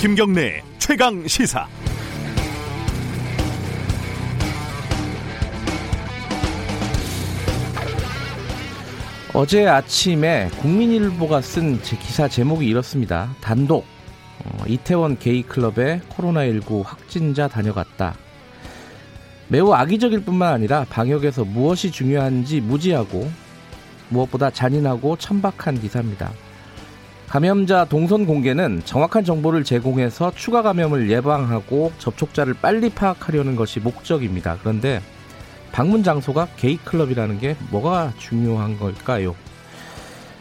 김경래 최강 시사. 어제 아침에 국민일보가 쓴 제 기사 제목이 이렇습니다. 단독 어, 이태원 게이클럽에 코로나19 확진자 다녀갔다. 매우 악의적일 뿐만 아니라 방역에서 무엇이 중요한지 무지하고 무엇보다 잔인하고 천박한 기사입니다. 감염자 동선 공개는 정확한 정보를 제공해서 추가 감염을 예방하고 접촉자를 빨리 파악하려는 것이 목적입니다. 그런데 방문 장소가 게이클럽이라는 게 뭐가 중요한 걸까요?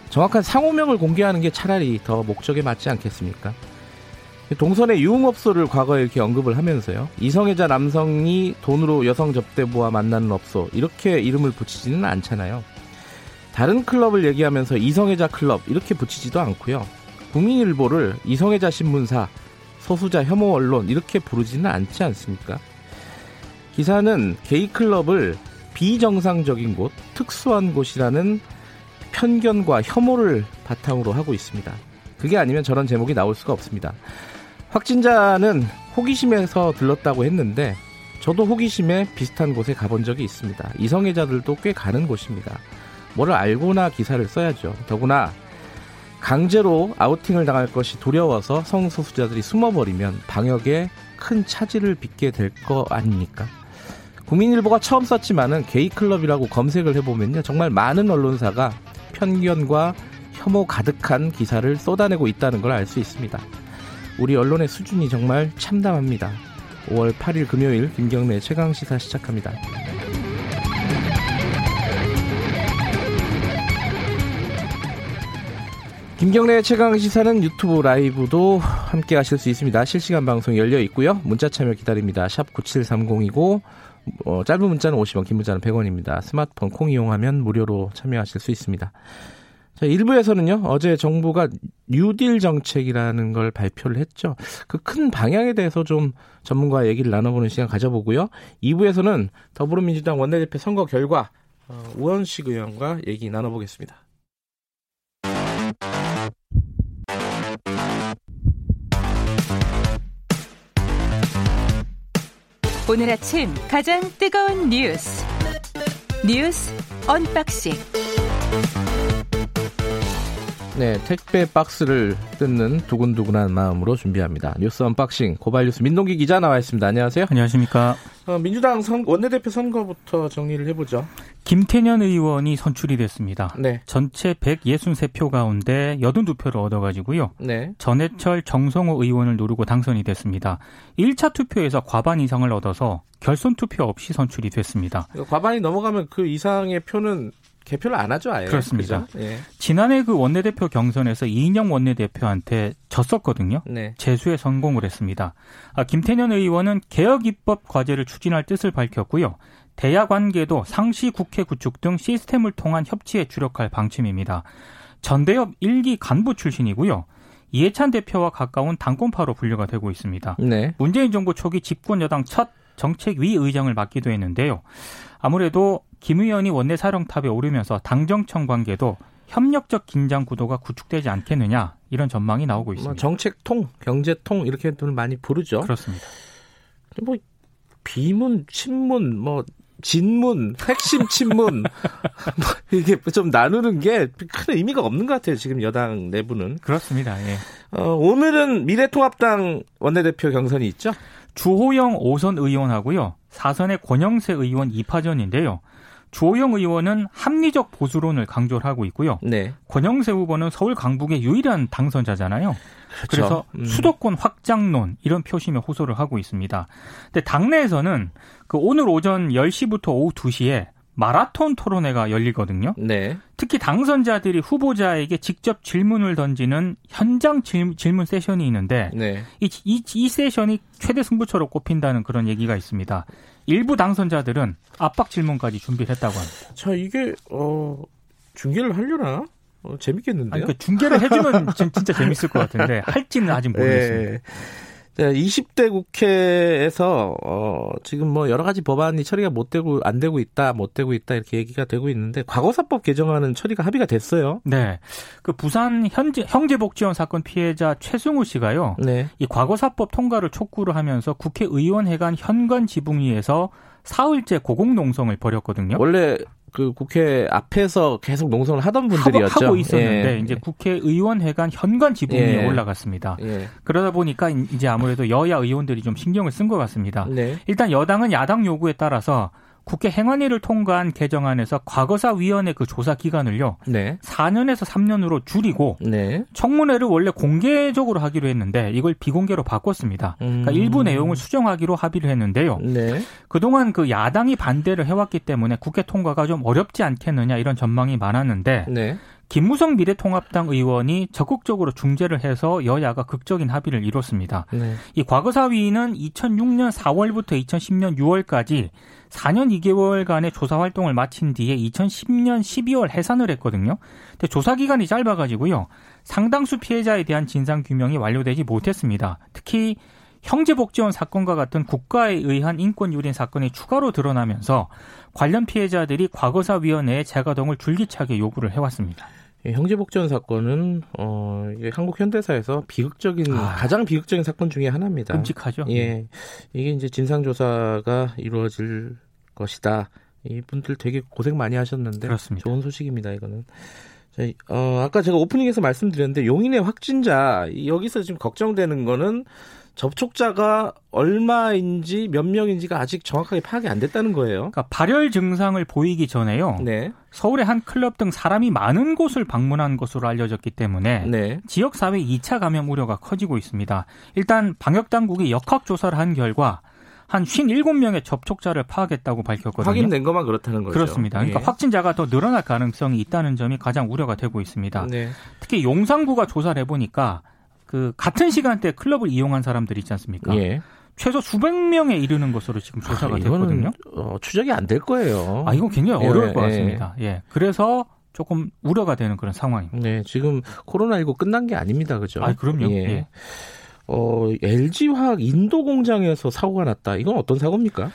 정확한 상호명을 공개하는 게 차라리 더 목적에 맞지 않겠습니까? 동선의 유흥업소를 과거에 이렇게 언급을 하면서요. 이성애자 남성이 돈으로 여성 접대부와 만나는 업소 이렇게 이름을 붙이지는 않잖아요. 다른 클럽을 얘기하면서 이성애자 클럽 이렇게 붙이지도 않고요. 국민일보를 이성애자 신문사, 소수자 혐오 언론 이렇게 부르지는 않지 않습니까? 기사는 게이 클럽을 비정상적인 곳, 특수한 곳이라는 편견과 혐오를 바탕으로 하고 있습니다. 그게 아니면 저런 제목이 나올 수가 없습니다. 확진자는 호기심에서 들렀다고 했는데 저도 호기심에 비슷한 곳에 가본 적이 있습니다. 이성애자들도 꽤 가는 곳입니다. 뭐를 알고나 기사를 써야죠. 더구나 강제로 아우팅을 당할 것이 두려워서 성소수자들이 숨어버리면 방역에 큰 차질을 빚게 될 거 아닙니까? 국민일보가 처음 썼지만은 게이클럽이라고 검색을 해보면요. 정말 많은 언론사가 편견과 혐오 가득한 기사를 쏟아내고 있다는 걸 알 수 있습니다. 우리 언론의 수준이 정말 참담합니다. 5월 8일 금요일 김경래 최강시사 시작합니다. 김경래 최강 시사는 유튜브 라이브도 함께 하실 수 있습니다. 실시간 방송 열려 있고요. 문자 참여 기다립니다. 샵 9730이고 어, 짧은 문자는 50원, 긴 문자는 100원입니다. 스마트폰 콩 이용하면 무료로 참여하실 수 있습니다. 자, 1부에서는요, 어제 정부가 뉴딜 정책이라는 걸 발표를 했죠. 그 큰 방향에 대해서 좀 전문가 얘기를 나눠보는 시간 가져보고요. 2부에서는 더불어민주당 원내대표 선거 결과 어, 우원식 의원과 얘기 나눠보겠습니다. 오늘 아침 가장 뜨거운 뉴스 뉴스 언박싱 네, 택배 박스를 뜯는 두근두근한 마음으로 준비합니다. 뉴스 unboxing 고발 뉴스 민동기 기자 나와 있습니다. 안녕하세요. 안녕하십니까. 어, 민주당 선, 원내대표 선거부터 정리를 해보죠. 김태년 의원이 선출이 됐습니다. 네. 전체 163표 가운데 82표를 얻어가지고요. 네. 전해철 정성호 의원을 누르고 당선이 됐습니다. 1차 투표에서 과반 이상을 얻어서 결선 투표 없이 선출이 됐습니다. 과반이 넘어가면 그 이상의 표는 개표를 안 하죠, 아예. 그렇습니다. 예. 지난해 그 원내대표 경선에서 이인영 원내대표한테 졌었거든요. 네. 재수에 성공을 했습니다. 아, 김태년 의원은 개혁 입법 과제를 추진할 뜻을 밝혔고요. 대야 관계도 상시 국회 구축 등 시스템을 통한 협치에 주력할 방침입니다. 전대협 1기 간부 출신이고요. 이해찬 대표와 가까운 당권파로 분류가 되고 있습니다. 네. 문재인 정부 초기 집권 여당 첫 정책위 의장을 맡기도 했는데요. 아무래도 김 의원이 원내 사령탑에 오르면서 당정청 관계도 협력적 긴장 구도가 구축되지 않겠느냐 이런 전망이 나오고 있습니다. 뭐 정책통, 경제통 이렇게 들 많이 부르죠. 그렇습니다. 뭐 비문, 친문, 뭐 진문, 핵심 친문 뭐 이게 좀 나누는 게 큰 의미가 없는 것 같아요. 지금 여당 내부는. 그렇습니다. 예. 어, 오늘은 미래통합당 원내대표 경선이 있죠. 주호영 5선 의원하고요. 4선의 권영세 의원 2파전인데요. 주호영 의원은 합리적 보수론을 강조를 하고 있고요. 네. 권영세 후보는 서울 강북의 유일한 당선자잖아요. 그렇죠. 그래서 음. 수도권 확장론 이런 표심에 호소를 하고 있습니다. 근데 당내에서는 그 오늘 오전 10시부터 오후 2시에 마라톤 토론회가 열리거든요. 네. 특히 당선자들이 후보자에게 직접 질문을 던지는 현장 질, 문 세션이 있는데 네. 이, 이, 이 세션이 최대 승부처로 꼽힌다는 그런 얘기가 있습니다. 일부 당선자들은 압박 질문까지 준비를 했다고 합니다. 자, 이게 어 중계를 하려나? 어, 재밌겠는데요? 아니, 그러니까 중계를 해주면 진- 진짜 재밌을 것 같은데 할지는 아직 모르겠습니다. 예. 네, 20대 국회에서 어, 지금 뭐 여러 가지 법안이 처리가 못 되고 안 되고 있다, 못 되고 있다 이렇게 얘기가 되고 있는데 과거사법 개정안은 처리가 합의가 됐어요. 네, 그 부산 현재 형제복지원 사건 피해자 최승우 씨가요. 네. 이 과거사법 통과를 촉구를 하면서 국회의원회관 현관 지붕 위에서 사흘째 고공농성을 벌였거든요. 원래 그 국회 앞에서 계속 농성을 하던 분들이었죠. 하고 있었는데 예. 이제 국회의원회관 현관 지붕에 예. 올라갔습니다. 예. 그러다 보니까 이제 아무래도 여야 의원들이 좀 신경을 쓴 것 같습니다. 네. 일단 여당은 야당 요구에 따라서 국회 행안위를 통과한 개정안에서 과거사 위원회 그 조사 기간을요. 네. 4년에서 3년으로 줄이고 네. 청문회를 원래 공개적으로 하기로 했는데 이걸 비공개로 바꿨습니다. 그러니까 음. 일부 내용을 수정하기로 합의를 했는데요. 네. 그동안 그 야당이 반대를 해왔기 때문에 국회 통과가 좀 어렵지 않겠느냐 이런 전망이 많았는데 네. 김무성 미래통합당 의원이 적극적으로 중재를 해서 여야가 극적인 합의를 이뤘습니다. 네. 이 과거사위는 2006년 4월부터 2010년 6월까지 4년 2개월간의 조사 활동을 마친 뒤에 2010년 12월 해산을 했거든요. 근데 조사 기간이 짧아가지고요. 상당수 피해자에 대한 진상 규명이 완료되지 못했습니다. 특히 형제복지원 사건과 같은 국가에 의한 인권 유린 사건이 추가로 드러나면서 관련 피해자들이 과거사위원회에 재가동을 줄기차게 요구를 해왔습니다. 예, 형제복지원 사건은 어 한국 현대사에서 비극적인 아, 가장 비극적인 사건 중의 하나입니다. 끔찍하죠. 예, 이게 이제 진상 조사가 이루어질 것이다. 이분들 되게 고생 많이 하셨는데 그렇습니다. 좋은 소식입니다. 이거는. 어, 아까 제가 오프닝에서 말씀드렸는데 용인의 확진자 여기서 지금 걱정되는 거는 접촉자가 얼마인지 몇 명인지가 아직 정확하게 파악이 안 됐다는 거예요. 그러니까 발열 증상을 보이기 전에요. 네. 서울의 한 클럽 등 사람이 많은 곳을 방문한 것으로 알려졌기 때문에 네. 지역 사회 2차 감염 우려가 커지고 있습니다. 일단 방역 당국이 역학 조사를 한 결과 한 57명의 접촉자를 파악했다고 밝혔거든요. 확인된 것만 그렇다는 거죠. 그렇습니다. 그러니까 예. 확진자가 더 늘어날 가능성이 있다는 점이 가장 우려가 되고 있습니다. 네. 특히 용산구가 조사를 해보니까 그 같은 시간대 클럽을 이용한 사람들 있지 않습니까? 예. 최소 수백 명에 이르는 것으로 지금 조사가 아, 됐거든요. 어, 추적이 안 될 거예요. 아, 이건 굉장히 어려울 예, 것 같습니다. 예. 예. 그래서 조금 우려가 되는 그런 상황입니다. 네, 지금 코로나19 끝난 게 아닙니다. 그죠? 아, 그럼요. 예. 예. 어, LG화학 인도 공장에서 사고가 났다. 이건 어떤 사고입니까?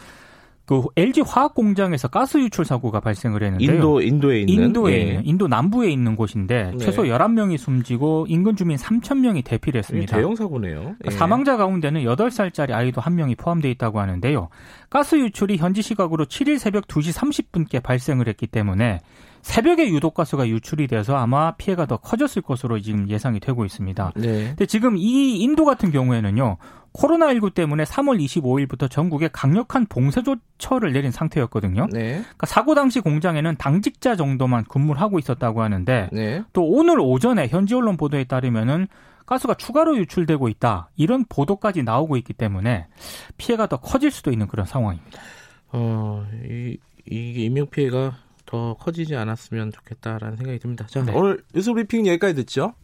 그 LG 화학 공장에서 가스 유출 사고가 발생을 했는데요. 인도 인도에 있는 인도에 예. 있는 인도 남부에 있는 곳인데 네. 최소 11명이 숨지고 인근 주민 3,000명이 대피를 했습니다. 대형 사고네요. 예. 사망자 가운데는 8살짜리 아이도 한 명이 포함되어 있다고 하는데요. 가스 유출이 현지 시각으로 7일 새벽 2시 30분께 발생을 했기 때문에 새벽에 유독 가스가 유출이 돼서 아마 피해가 더 커졌을 것으로 지금 예상이 되고 있습니다. 네. 근데 지금 이 인도 같은 경우에는요. 코로나19 때문에 3월 25일부터 전국에 강력한 봉쇄 조처를 내린 상태였거든요. 네. 그러니까 사고 당시 공장에는 당직자 정도만 근무를 하고 있었다고 하는데 네. 또 오늘 오전에 현지 언론 보도에 따르면은 가스가 추가로 유출되고 있다 이런 보도까지 나오고 있기 때문에 피해가 더 커질 수도 있는 그런 상황입니다. 어, 이, 이 인명 피해가 더 커지지 않았으면 좋겠다라는 생각이 듭니다. 자, 네. 오늘 뉴스 브리핑 여기까지 듣죠.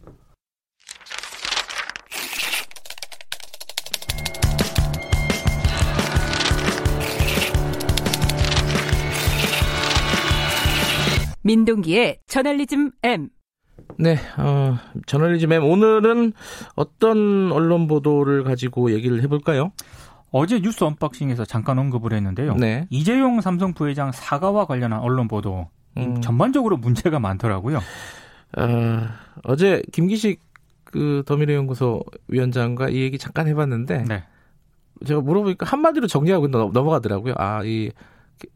민동기의 저널리즘 M. 네, 어, 저널리즘 M 오늘은 어떤 언론 보도를 가지고 얘기를 해볼까요? 어제 뉴스 언박싱에서 잠깐 언급을 했는데요. 네. 이재용 삼성 부회장 사과와 관련한 언론 보도 음. 전반적으로 문제가 많더라고요. 어, 어제 김기식 그 더미래연구소 위원장과 이 얘기 잠깐 해봤는데 네. 제가 물어보니까 한마디로 정리하고 넘어가더라고요. 아, 이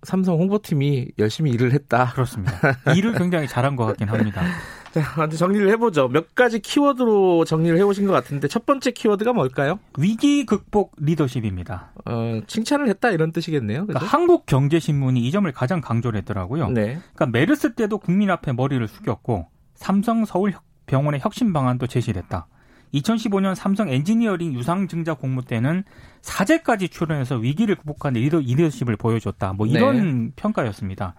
삼성 홍보팀이 열심히 일을 했다. 그렇습니다. 일을 굉장히 잘한 것 같긴 합니다. 자, 정리를 해보죠. 몇 가지 키워드로 정리를 해오신 것 같은데 첫 번째 키워드가 뭘까요? 위기 극복 리더십입니다. 어, 칭찬을 했다 이런 뜻이겠네요. 그러니까 한국 경제신문이 이 점을 가장 강조를 했더라고요. 네. 그러니까 메르스 때도 국민 앞에 머리를 숙였고 삼성 서울 병원의 혁신 방안도 제시됐다. 2015년 삼성 엔지니어링 유상증자 공모 때는 사제까지 출연해서 위기를 극복하는 리더, 리더십을 보여줬다. 뭐 이런 네. 평가였습니다.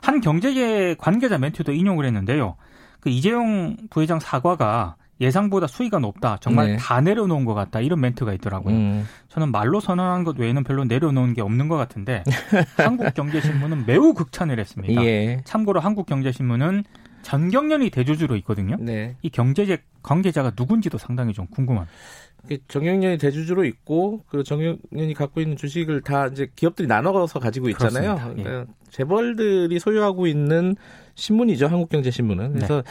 한 경제계 관계자 멘트도 인용을 했는데요. 그 이재용 부회장 사과가 예상보다 수위가 높다. 정말 네. 다 내려놓은 것 같다. 이런 멘트가 있더라고요. 음. 저는 말로 선언한 것 외에는 별로 내려놓은 게 없는 것 같은데 한국경제신문은 매우 극찬을 했습니다. 예. 참고로 한국경제신문은 전경련이 대주주로 있거든요. 네. 이 경제적 관계자가 누군지도 상당히 좀 궁금합니다. 정경련이 대주주로 있고 그 정경련이 갖고 있는 주식을 다 이제 기업들이 나눠서 가지고 있잖아요. 그렇습니다. 예. 그러니까 재벌들이 소유하고 있는 신문이죠. 한국경제신문은. 그래서 네.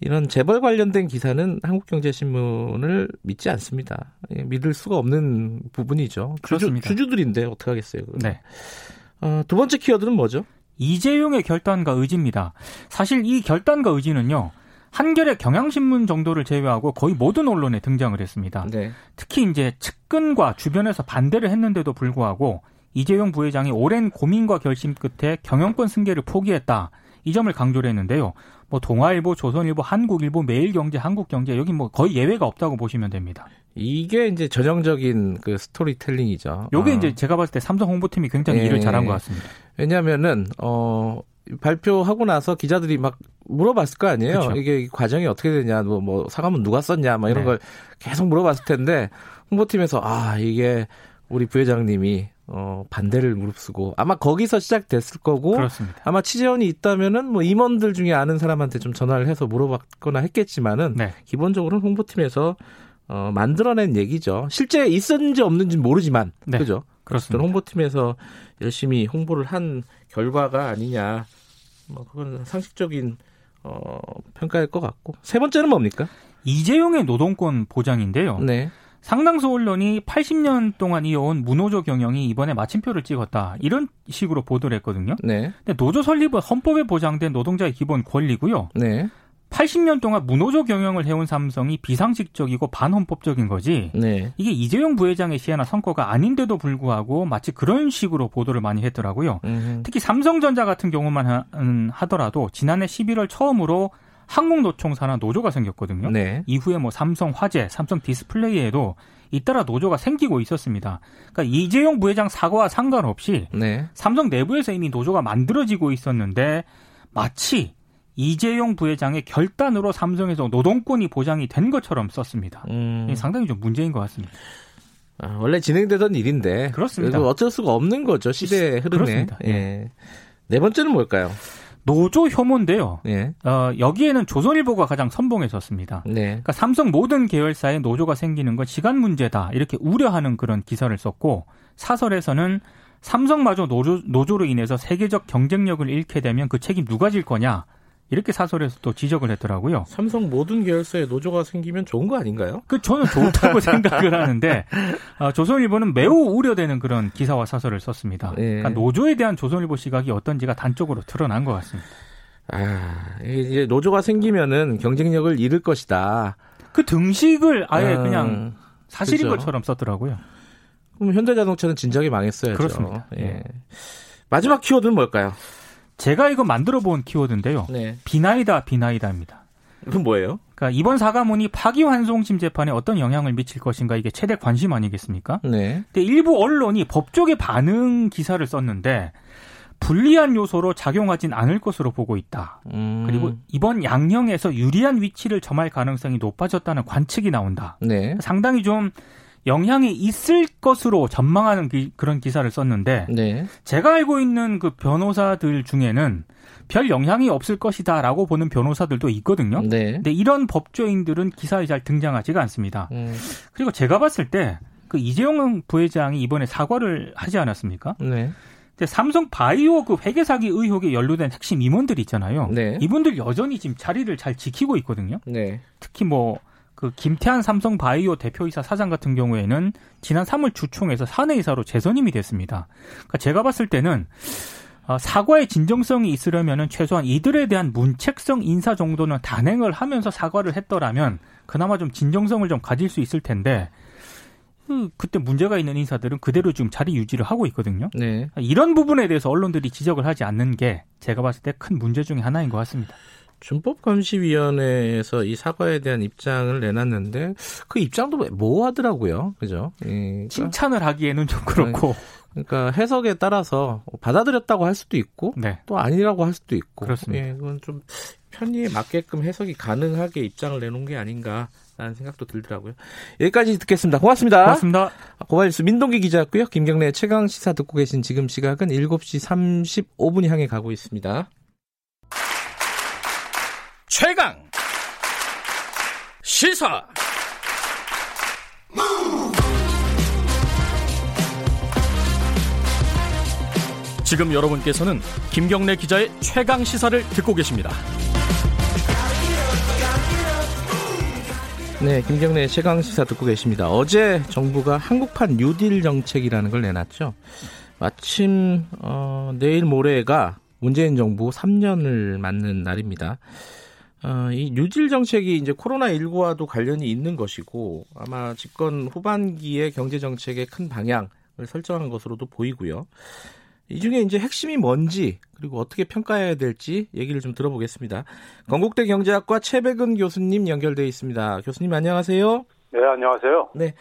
이런 재벌 관련된 기사는 한국경제신문을 믿지 않습니다. 예, 믿을 수가 없는 부분이죠. 그렇습니다. 주주, 주주들인데 어떻게 하겠어요. 네. 어, 두 번째 키워드는 뭐죠? 이재용의 결단과 의지입니다. 사실 이 결단과 의지는요. 한겨레 경향신문 정도를 제외하고 거의 모든 언론에 등장을 했습니다. 네. 특히 이제 측근과 주변에서 반대를 했는데도 불구하고 이재용 부회장이 오랜 고민과 결심 끝에 경영권 승계를 포기했다. 이 점을 강조를 했는데요. 뭐 동아일보, 조선일보, 한국일보, 매일경제, 한국경제 여기 뭐 거의 예외가 없다고 보시면 됩니다. 이게 이제 전형적인 그 스토리텔링이죠. 요게 어. 이제 제가 봤을 때 삼성 홍보팀이 굉장히 예. 일을 잘한 것 같습니다. 왜냐하면은 어 발표하고 나서 기자들이 막 물어봤을 거 아니에요. 그쵸. 이게 이 과정이 어떻게 되냐, 뭐, 뭐 사과문 누가 썼냐, 막 이런 네. 걸 계속 물어봤을 텐데 홍보팀에서 아 이게 우리 부회장님이 어 반대를 무릅쓰고 아마 거기서 시작됐을 거고 그렇습니다. 아마 취재원이 있다면은 뭐 임원들 중에 아는 사람한테 좀 전화를 해서 물어봤거나 했겠지만은 네. 기본적으로는 홍보팀에서 어 만들어낸 얘기죠. 실제 있었는지 없는지 모르지만 네. 그죠? 그렇습니다. 홍보팀에서 열심히 홍보를 한 결과가 아니냐. 뭐 그건 상식적인 어 평가일 것 같고 세 번째는 뭡니까? 이재용의 노동권 보장인데요. 네. 상당수 언론이 80년 동안 이어온 무노조 경영이 이번에 마침표를 찍었다. 이런 식으로 보도를 했거든요. 네. 근데 노조 설립은 헌법에 보장된 노동자의 기본 권리고요. 네. 80년 동안 무노조 경영을 해온 삼성이 비상식적이고 반헌법적인 거지. 네. 이게 이재용 부회장의 시혜나 성과가 아닌데도 불구하고 마치 그런 식으로 보도를 많이 했더라고요. 음, 특히 삼성전자 같은 경우만 하, 음, 하더라도 지난해 11월 처음으로 한국노총 산하 노조가 생겼거든요. 네. 이후에 뭐 삼성 화재, 삼성 디스플레이에도 잇따라 노조가 생기고 있었습니다. 그러니까 이재용 부회장 사과와 상관없이 네. 삼성 내부에서 이미 노조가 만들어지고 있었는데 마치 이재용 부회장의 결단으로 삼성에서 노동권이 보장이 된 것처럼 썼습니다. 음, 상당히 좀 문제인 것 같습니다. 아, 원래 진행되던 일인데 그렇습니다. 어쩔 수가 없는 거죠 시대의 흐름에. 그렇습니다. 예. 네 번째는 뭘까요? 노조 혐오인데요. 예. 어, 여기에는 조선일보가 가장 선봉했었습니다. 네. 그러니까 삼성 모든 계열사에 노조가 생기는 건 시간 문제다 이렇게 우려하는 그런 기사를 썼고 사설에서는 삼성마저 노조, 노조로 인해서 세계적 경쟁력을 잃게 되면 그 책임 누가 질 거냐 이렇게 사설에서 또 지적을 했더라고요. 삼성 모든 계열사에 노조가 생기면 좋은 거 아닌가요? 그 저는 좋다고 생각을 하는데 어, 조선일보는 매우 우려되는 그런 기사와 사설을 썼습니다. 예. 그러니까 노조에 대한 조선일보 시각이 어떤지가 단적으로 드러난 것 같습니다. 아, 이게 노조가 생기면은 경쟁력을 잃을 것이다. 그 등식을 아예 음, 그냥 사실인 그죠. 것처럼 썼더라고요. 그럼 현대자동차는 진작에 망했어야죠. 그렇습니다. 예. 마지막 키워드는 뭘까요? 제가 이거 만들어 본 키워드인데요. 네. 비나이다 비나이다입니다. 그건 뭐예요? 그러니까 이번 사과문이 파기환송심 재판에 어떤 영향을 미칠 것인가 이게 최대 관심 아니겠습니까? 네. 근데 일부 언론이 법조계 반응 기사를 썼는데 불리한 요소로 작용하진 않을 것으로 보고 있다. 음, 그리고 이번 양형에서 유리한 위치를 점할 가능성이 높아졌다는 관측이 나온다. 네. 상당히 좀 영향이 있을 것으로 전망하는 기- 그런 기사를 썼는데 네. 제가 알고 있는 그 변호사들 중에는 별 영향이 없을 것이다라고 보는 변호사들도 있거든요. 네. 근데 이런 법조인들은 기사에 잘 등장하지가 않습니다. 음, 그리고 제가 봤을 때 그 이재용 부회장이 이번에 사과를 하지 않았습니까? 네. 근데 삼성 바이오 그 회계 사기 의혹에 연루된 핵심 임원들 있잖아요. 네. 이분들 여전히 지금 자리를 잘 지키고 있거든요. 네. 특히 뭐 그 김태한 삼성 바이오 대표이사 사장 같은 경우에는 지난 3월 주총에서 사내이사로 재선임이 됐습니다. 그러니까 제가 봤을 때는 어, 사과의 진정성이 있으려면은 최소한 이들에 대한 문책성 인사 정도는 단행을 하면서 사과를 했더라면 그나마 좀 진정성을 좀 가질 수 있을 텐데 그, 그때 문제가 있는 인사들은 그대로 지금 자리 유지를 하고 있거든요. 네. 이런 부분에 대해서 언론들이 지적을 하지 않는 게 제가 봤을 때 큰 문제 중에 하나인 것 같습니다. 준법감시위원회에서 이 사과에 대한 입장을 내놨는데 그 입장도 모호하더라고요. 그죠? 예. 그러니까, 칭찬을 하기에는 좀 그렇고. 그러니까 해석에 따라서 받아들였다고 할 수도 있고 네. 또 아니라고 할 수도 있고. 그렇습니다. 예, 그건 좀 편의에 맞게끔 해석이 가능하게 입장을 내놓은 게 아닌가 라는 생각도 들더라고요. 여기까지 듣겠습니다. 고맙습니다. 고맙습니다. 고발뉴스 민동기 기자였고요. 김경래 최강 시사 듣고 계신 지금 시각은 7시 35분이 향해 가고 있습니다. 최강 시사 지금 여러분께서는 김경래 기자의 최강 시사를 듣고 계십니다. 네, 김경래 최강 시사 듣고 계십니다. 어제 정부가 한국판 뉴딜 정책이라는 걸 내놨죠. 마침 어, 내일 모레가 문재인 정부 3년을 맞는 날입니다. 어, 이 뉴딜 정책이 이제 코로나 19와도 관련이 있는 것이고 아마 집권 후반기의 경제 정책의 큰 방향을 설정한 것으로도 보이고요. 이 중에 이제 핵심이 뭔지 그리고 어떻게 평가해야 될지 얘기를 좀 들어보겠습니다. 건국대 경제학과 최백은 교수님 연결돼 있습니다. 교수님 안녕하세요. 네, 안녕하세요. 네.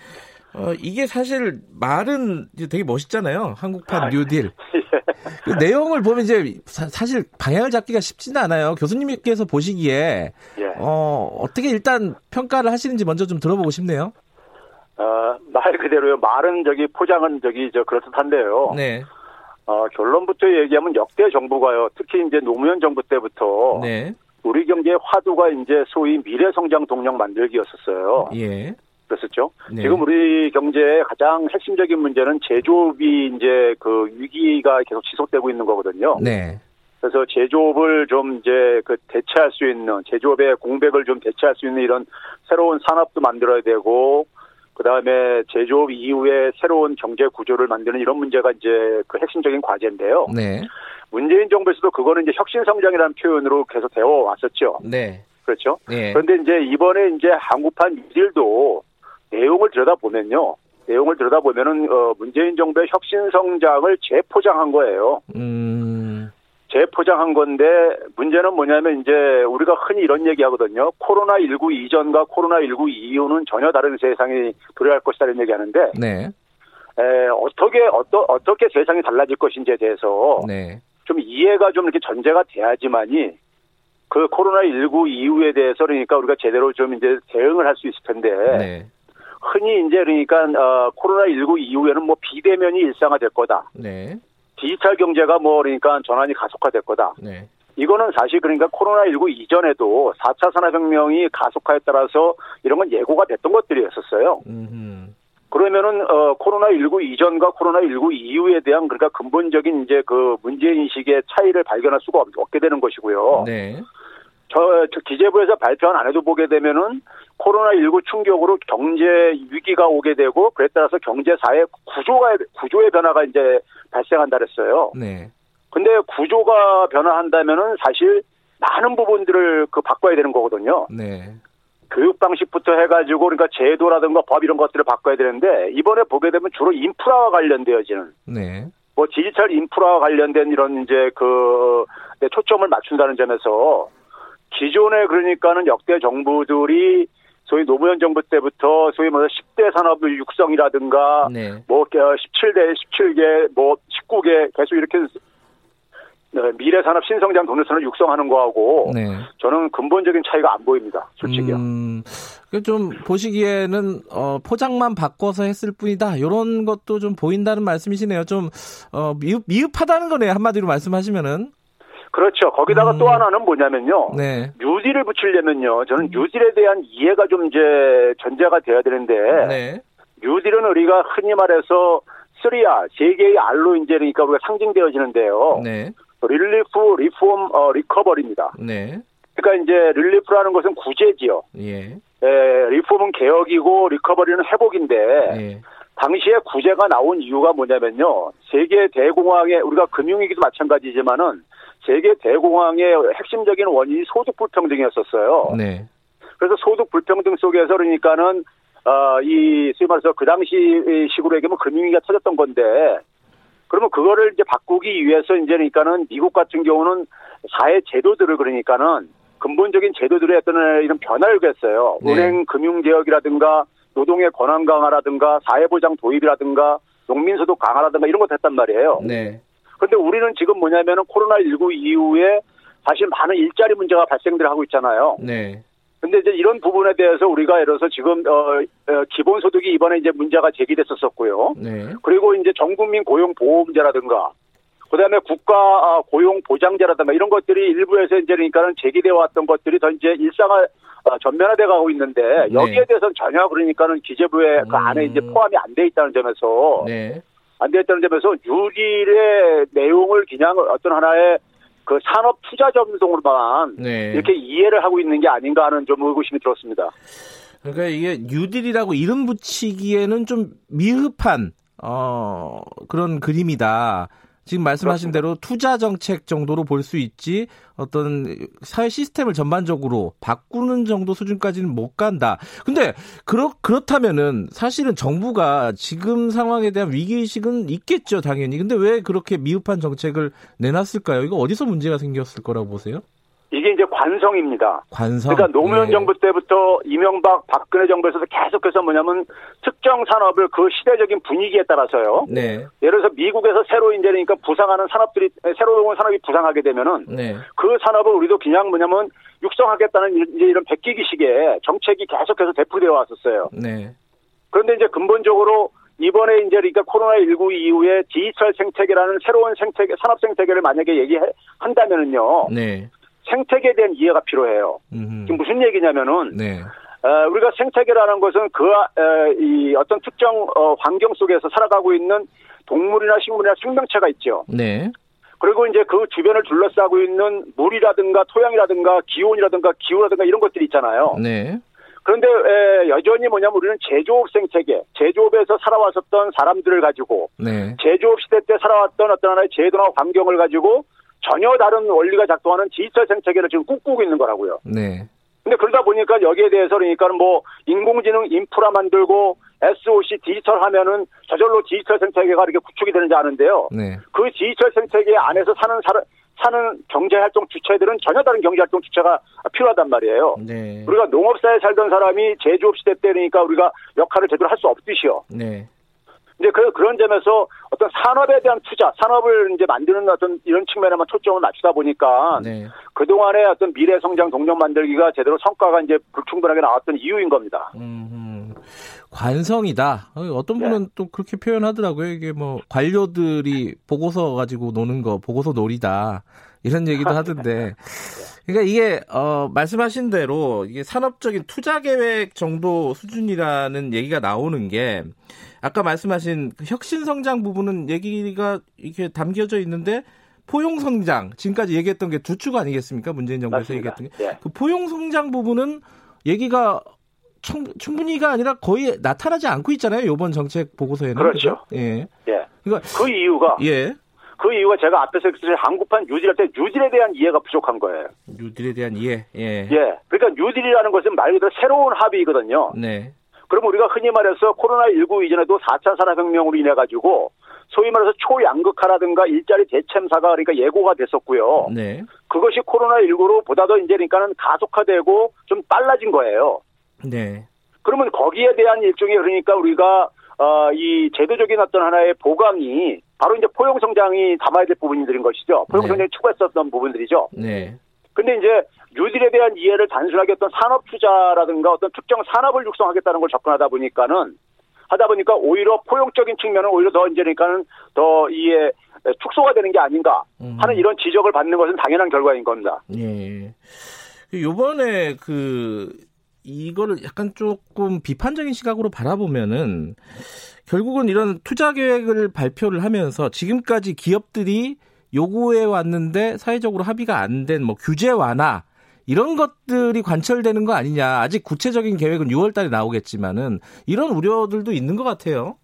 어, 이게 사실 말은 되게 멋있잖아요. 한국판 뉴딜. 예. 그 내용을 보면 이제 사, 실 방향을 잡기가 쉽지는 않아요. 교수님께서 보시기에 예. 어, 어떻게 일단 평가를 하시는지 먼저 좀 들어보고 싶네요. 어, 말 그대로요. 말은 저기 포장은 저기 저 그렇듯한데요. 네. 어, 결론부터 얘기하면 역대 정부가요. 특히 이제 노무현 정부 때부터 네. 우리 경제의 화두가 이제 소위 미래 성장 동력 만들기였었어요. 예. 그랬었죠. 네. 지금 우리 경제의 가장 핵심적인 문제는 제조업이 이제 그 위기가 계속 지속되고 있는 거거든요. 네. 그래서 제조업을 좀 이제 그 대체할 수 있는 제조업의 공백을 좀 대체할 수 있는 이런 새로운 산업도 만들어야 되고 그다음에 제조업 이후에 새로운 경제 구조를 만드는 이런 문제가 이제 그 핵심적인 과제인데요. 네. 문재인 정부에서도 그거는 이제 혁신 성장이라는 표현으로 계속 되어 왔었죠. 네. 그렇죠? 네. 그런데 이제 이번에 이제 한국판 뉴딜도 내용을 들여다보면요. 내용을 들여다보면은 어 문재인 정부의 혁신 성장을 재포장한 거예요. 음. 재포장한 건데 문제는 뭐냐면 이제 우리가 흔히 이런 얘기 하거든요. 코로나 19 이전과 코로나 19 이후는 전혀 다른 세상이 도래할 것이다는 얘기 하는데 네. 에, 어떻게 어떠, 어떻게 세상이 달라질 것인지에 대해서 네. 좀 이해가 좀 이렇게 전제가 돼야지만이 그 코로나 19 이후에 대해서 그러니까 우리가 제대로 좀 이제 대응을 할 수 있을 텐데 네. 흔히 이제 그러니까 어, 코로나 19 이후에는 뭐 비대면이 일상화될 거다. 네. 디지털 경제가 뭐 그러니까 전환이 가속화될 거다. 네. 이거는 사실 그러니까 코로나19 이전에도 4차 산업혁명이 가속화에 따라서 이런 건 예고가 됐던 것들이었었어요. 음. 그러면은 어 코로나19 이전과 코로나19 이후에 대한 그러니까 근본적인 이제 그 문제 인식의 차이를 발견할 수가 없, 없게 되는 것이고요. 네. 저, 저 기재부에서 발표한 안에도 보게 되면은 코로나19 충격으로 경제 위기가 오게 되고 그에 따라서 경제 사회 구조가 구조의 변화가 이제 발생한다 그랬어요. 네. 근데 구조가 변화한다면은 사실 많은 부분들을 그 바꿔야 되는 거거든요. 네. 교육 방식부터 해가지고 그러니까 제도라든가 법 이런 것들을 바꿔야 되는데 이번에 보게 되면 주로 인프라와 관련되어지는 네. 뭐 디지털 인프라와 관련된 이런 이제 그 네, 초점을 맞춘다는 점에서 기존에 그러니까는 역대 정부들이 소위 노무현 정부 때부터 소위 뭐 10대 산업 육성이라든가 네. 뭐 17대 17개 뭐 19개 계속 이렇게 네, 미래 산업 신성장 동력선을 육성하는 거하고 네. 저는 근본적인 차이가 안 보입니다. 솔직히요. 음, 그좀 보시기에는 어, 포장만 바꿔서 했을 뿐이다. 이런 것도 좀 보인다는 말씀이시네요. 좀 어, 미흡, 미흡하다는 거네요. 한마디로 말씀하시면은. 그렇죠. 거기다가 음. 또 하나는 뭐냐면요. 네. 뉴딜을 붙이려면요. 저는 뉴딜에 대한 이해가 좀 이제 전제가 돼야 되는데 네. 뉴딜은 우리가 흔히 말해서 3R, 세 개의 R로 이제 그러니까 우리가 상징되어지는데요. 네. relief, reform, 어, recovery입니다. 네. 그러니까 이제 relief라는 것은 구제지요. 예. 에, reform은 개혁이고 recovery는 회복인데 예. 당시에 구제가 나온 이유가 뭐냐면요. 세계 대공황의 우리가 금융위기도 마찬가지지만은 세계 대공황의 핵심적인 원인이 소득 불평등이었었어요. 네. 그래서 소득 불평등 속에서 그러니까는 어, 이 소위 말해서 그 당시 식으로 얘기하면 금융위기가 터졌던 건데 그러면 그거를 이제 바꾸기 위해서 이제 그러니까는 미국 같은 경우는 사회 제도들을 그러니까는 근본적인 제도들의 어떤 이런 변화를 했어요. 네. 은행 금융 개혁이라든가 노동의 권한 강화라든가 사회보장 도입이라든가 농민소득 강화라든가 이런 것 했단 말이에요. 네. 그런데 우리는 지금 뭐냐면은 코로나19 이후에 사실 많은 일자리 문제가 발생들 하고 있잖아요. 네. 근데 이제 이런 부분에 대해서 우리가 예를 들어서 지금 어, 어, 기본소득이 이번에 이제 문제가 제기됐었었고요. 네. 그리고 이제 전국민 고용 보호 문제라든가 그다음에 국가 아, 고용 보장제라든가 이런 것들이 일부에서 이제 그러니까는 제기되어 왔던 것들이 더 이제 일상화 어, 전면화돼 가고 있는데 여기에 네. 대해서는 전혀 그러니까는 기재부의 그 안에 음. 이제 포함이 안 돼 있다는 점에서 네. 안돼 있다는 점에서 유일의 내용을 그냥 어떤 하나의 그 산업 투자 전동으로만 네. 이렇게 이해를 하고 있는 게 아닌가 하는 좀 의구심이 들었습니다. 그러니까 이게 뉴딜이라고 이름 붙이기에는 좀 미흡한 어 그런 그림이다. 지금 말씀하신 대로 투자 정책 정도로 볼 수 있지 어떤 사회 시스템을 전반적으로 바꾸는 정도 수준까지는 못 간다. 근데 그렇 그렇다면은 사실은 정부가 지금 상황에 대한 위기 의식은 있겠죠, 당연히. 근데 왜 그렇게 미흡한 정책을 내놨을까요? 이거 어디서 문제가 생겼을 거라고 보세요? 이게 이제 관성입니다. 관성. 그러니까 노무현 예. 정부 때부터 이명박 박근혜 정부에서도 계속해서 뭐냐면 특정 산업을 그 시대적인 분위기에 따라서요. 네. 예를 들어서 미국에서 새로 이제 그러니까 부상하는 산업들이 새로운 산업이 부상하게 되면은 네. 그 산업을 우리도 그냥 뭐냐면 육성하겠다는 이- 이제 이런 베끼기식의 정책이 계속해서 대표되어 왔었어요. 네. 그런데 이제 근본적으로 이번에 이제 그러니까 코로나19 이후에 디지털 생태계라는 새로운 생태계, 산업 생태계를 만약에 얘기한다면은요. 네. 생태계에 대한 이해가 필요해요. 음흠. 지금 무슨 얘기냐면은 네. 어, 우리가 생태계라는 것은 그, 어, 이 어떤 특정 어, 환경 속에서 살아가고 있는 동물이나 식물이나 생명체가 있죠. 네. 그리고 이제 그 주변을 둘러싸고 있는 물이라든가 토양이라든가 기온이라든가 기후라든가 이런 것들이 있잖아요. 네. 그런데 에, 여전히 뭐냐면 우리는 제조업 생태계, 제조업에서 살아왔었던 사람들을 가지고 네. 제조업 시대 때 살아왔던 어떤 하나의 제도나 환경을 가지고 전혀 다른 원리가 작동하는 디지털 생태계를 지금 꿈꾸고 있는 거라고요. 네. 근데 그러다 보니까 여기에 대해서 그러니까는 뭐 인공지능 인프라 만들고 SOC 디지털 하면은 저절로 디지털 생태계가 이렇게 구축이 되는지 아는데요. 네. 그 디지털 생태계 안에서 사는 사, 사는 경제 활동 주체들은 전혀 다른 경제 활동 주체가 필요하단 말이에요. 네. 우리가 농업사에 살던 사람이 제조업 시대 때니까 우리가 역할을 제대로 할 수 없듯이요. 네. 이제 그, 그런 점에서 어떤 산업에 대한 투자, 산업을 이제 만드는 어떤 이런 측면에만 초점을 맞추다 보니까 네. 그동안의 어떤 미래 성장 동력 만들기가 제대로 성과가 이제 불충분하게 나왔던 이유인 겁니다. 음, 관성이다. 어, 어떤 네. 분은 또 그렇게 표현하더라고요. 이게 뭐 관료들이 보고서 가지고 노는 거 보고서 놀이다. 이런 얘기도 하던데. 그러니까 이게 어 말씀하신 대로 이게 산업적인 투자 계획 정도 수준이라는 얘기가 나오는 게 아까 말씀하신 그 혁신 성장 부분은 얘기가 이렇게 담겨져 있는데 포용 성장 지금까지 얘기했던 게 두 축 아니겠습니까? 문재인 정부에서 맞습니다. 얘기했던 게. 예. 그 포용 성장 부분은 얘기가 충, 충분히가 아니라 거의 나타나지 않고 있잖아요. 이번 정책 보고서에는. 그렇죠. 그죠? 예. 예. 그러니까 그 이유가 예. 그 이유가 제가 앞에서 얘기했듯이 한국판 뉴딜할 때 뉴딜에 대한 이해가 부족한 거예요. 뉴딜에 대한 이해. 예. 예. 그러니까 뉴딜이라는 것은 말 그대로 새로운 합의거든요. 네. 그럼 우리가 흔히 말해서 코로나19 이전에도 4차 산업혁명으로 인해 가지고 소위 말해서 초양극화라든가 일자리 대참사가 그러니까 예고가 됐었고요. 네. 그것이 코로나19로 보다 더 이제 그러니까는 가속화되고 좀 빨라진 거예요. 네. 그러면 거기에 대한 일종의 그러니까 우리가 어, 이 제도적인 어떤 하나의 보강이 바로 이제 포용 성장이 담아야 될 부분들인 것이죠. 포용 네. 성장이 추구했었던 부분들이죠. 네. 근데 이제 뉴딜에 대한 이해를 단순하게 어떤 산업 투자라든가 어떤 특정 산업을 육성하겠다는 걸 접근하다 보니까는 하다 보니까 오히려 포용적인 측면은 오히려 더 이제 그러니까는 더 이에 축소가 되는 게 아닌가 음. 하는 이런 지적을 받는 것은 당연한 결과인 겁니다. 예. 요번에 그 이거를 약간 조금 비판적인 시각으로 바라보면은 결국은 이런 투자 계획을 발표를 하면서 지금까지 기업들이 요구해 왔는데 사회적으로 합의가 안 된 뭐 규제 완화 이런 것들이 관철되는 거 아니냐. 아직 구체적인 계획은 6월 달에 나오겠지만은 이런 우려들도 있는 것 같아요.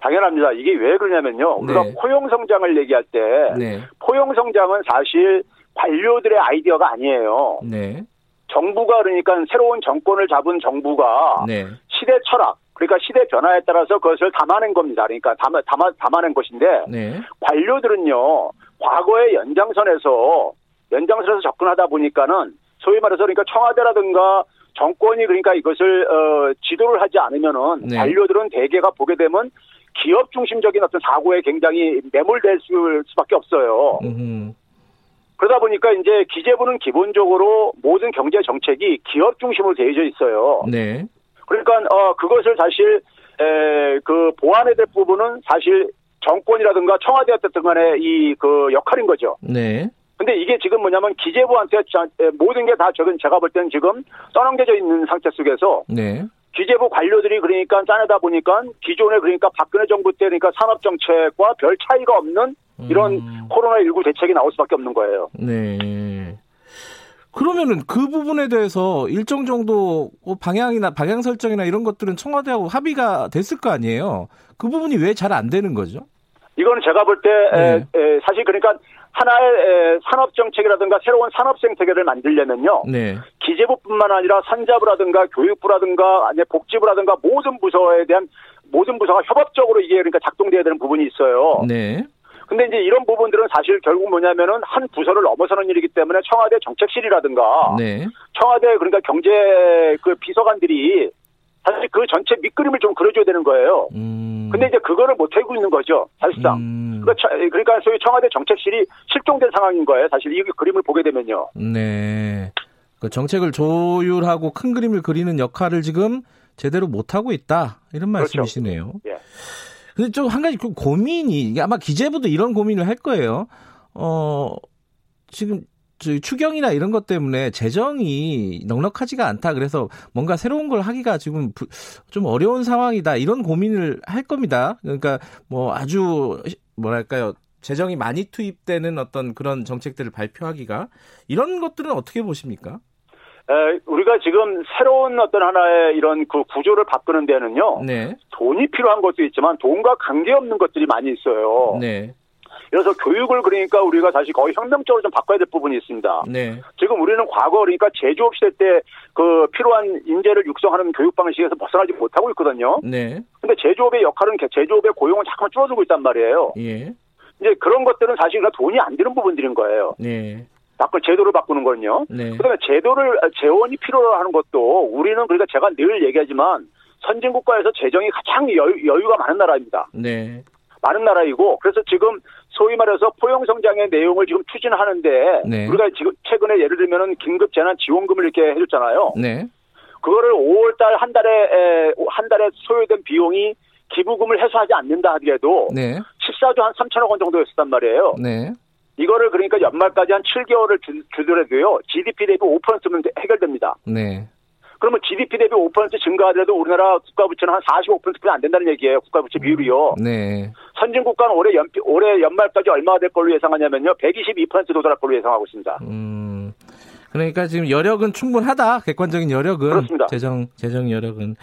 당연합니다. 이게 왜 그러냐면요. 우리가 네. 포용 성장을 얘기할 때 네. 포용 성장은 사실 관료들의 아이디어가 아니에요. 네. 정부가 그러니까 새로운 정권을 잡은 정부가 네. 시대 철학 그러니까 시대 변화에 따라서 그것을 담아낸 겁니다. 그러니까 담아, 담아, 담아낸 것인데 네. 관료들은요 과거의 연장선에서 연장선에서 접근하다 보니까는 소위 말해서 그러니까 청와대라든가 정권이 그러니까 이것을 어, 지도를 하지 않으면은 네. 관료들은 대개가 보게 되면 기업 중심적인 어떤 사고에 굉장히 매몰될 수- 수밖에 없어요. 음. 그러다 보니까 이제 기재부는 기본적으로 모든 경제 정책이 기업 중심으로 되어져 있어요. 네. 그러니까 어 그것을 사실 에, 그 보완해야 될 부분은 사실 정권이라든가 청와대였든 간에 이그 역할인 거죠. 네. 근데 이게 지금 뭐냐면 기재부한테 모든 게다 저건 제가 볼 때는 지금 떠넘겨져 있는 상태 속에서 네. 기재부 관료들이 그러니까 짜내다 보니까 기존에 그러니까 박근혜 정부 때 그러니까 산업 정책과 별 차이가 없는 이런 음. 코로나 19 대책이 나올 수밖에 없는 거예요. 네. 그러면은 그 부분에 대해서 일정 정도 뭐 방향이나 방향 설정이나 이런 것들은 청와대하고 합의가 됐을 거 아니에요. 그 부분이 왜 잘 안 되는 거죠? 이거는 제가 볼때 네. 사실 그러니까 하나의 에, 산업 정책이라든가 새로운 산업 생태계를 만들려면요. 네. 기재부뿐만 아니라 산자부라든가 교육부라든가 아니 복지부라든가 모든 부서에 대한 모든 부서가 협업적으로 이게 그러니까 작동돼야 되는 부분이 있어요. 네. 근데 이제 이런 부분들은 사실 결국 뭐냐면은 한 부서를 넘어서는 일이기 때문에 청와대 정책실이라든가 네. 청와대 그러니까 경제 그 비서관들이 사실 그 전체 밑그림을 좀 그려줘야 되는 거예요. 음. 근데 이제 그거를 못 하고 있는 거죠, 사실상. 음. 그러니까, 차- 그러니까 소위 청와대 정책실이 실종된 상황인 거예요. 사실 이 그림을 보게 되면요. 네. 그 정책을 조율하고 큰 그림을 그리는 역할을 지금 제대로 못 하고 있다. 이런 그렇죠. 말씀이시네요. 예. 근데 좀 한 가지 그 고민이 아마 기재부도 이런 고민을 할 거예요. 어 지금 저 추경이나 이런 것 때문에 재정이 넉넉하지가 않다. 그래서 뭔가 새로운 걸 하기가 지금 부- 좀 어려운 상황이다. 이런 고민을 할 겁니다. 그러니까 뭐 아주 뭐랄까요? 재정이 많이 투입되는 어떤 그런 정책들을 발표하기가 이런 것들은 어떻게 보십니까? 에, 우리가 지금 새로운 어떤 하나의 이런 그 구조를 바꾸는 데는요. 네, 돈이 필요한 것도 있지만 돈과 관계없는 것들이 많이 있어요. 네, 그래서 교육을 그러니까 우리가 다시 거의 혁명적으로 좀 바꿔야 될 부분이 있습니다. 네, 지금 우리는 과거 그러니까 제조업 시대 때 그 필요한 인재를 육성하는 교육 방식에서 벗어나지 못하고 있거든요. 네, 근데 제조업의 역할은 개- 제조업의 고용은 자꾸만 줄어들고 있단 말이에요. 예, 이제 그런 것들은 사실 돈이 안 드는 부분들인 거예요. 네, 바꾸 제도를 바꾸는 건요. 네, 그다음에 제도를 재원이 필요로 하는 것도 우리는 그러니까 제가 늘 얘기하지만 선진 국가에서 재정이 가장 여유, 여유가 많은 나라입니다. 네, 많은 나라이고 그래서 지금 소위 말해서 포용 성장의 내용을 지금 추진하는데 네. 우리가 지금 최근에 예를 들면은 긴급 재난 지원금을 이렇게 해줬잖아요. 네, 그거를 5월달 한 달에 에, 한 달에 소요된 비용이 기부금을 해소하지 않는다 하더라도 네, 14조 한 3천억 원 정도였단 말이에요. 네. 이거를 그러니까 연말까지 한 7개월을 주, 주더라도요. GDP 대비 5%면 해결됩니다. 네. 그러면 GDP 대비 5% 증가하더라도 우리나라 국가 부채는 한 45%뿐이 안 된다는 얘기예요. 국가 부채 비율이요. 네. 선진 국가는 올해 연 올해 연말까지 얼마가 될 걸로 예상하냐면요. 122% 도달할 걸로 예상하고 있습니다. 음. 그러니까 지금 여력은 충분하다. 객관적인 여력은 그렇습니다. 재정 재정 여력은.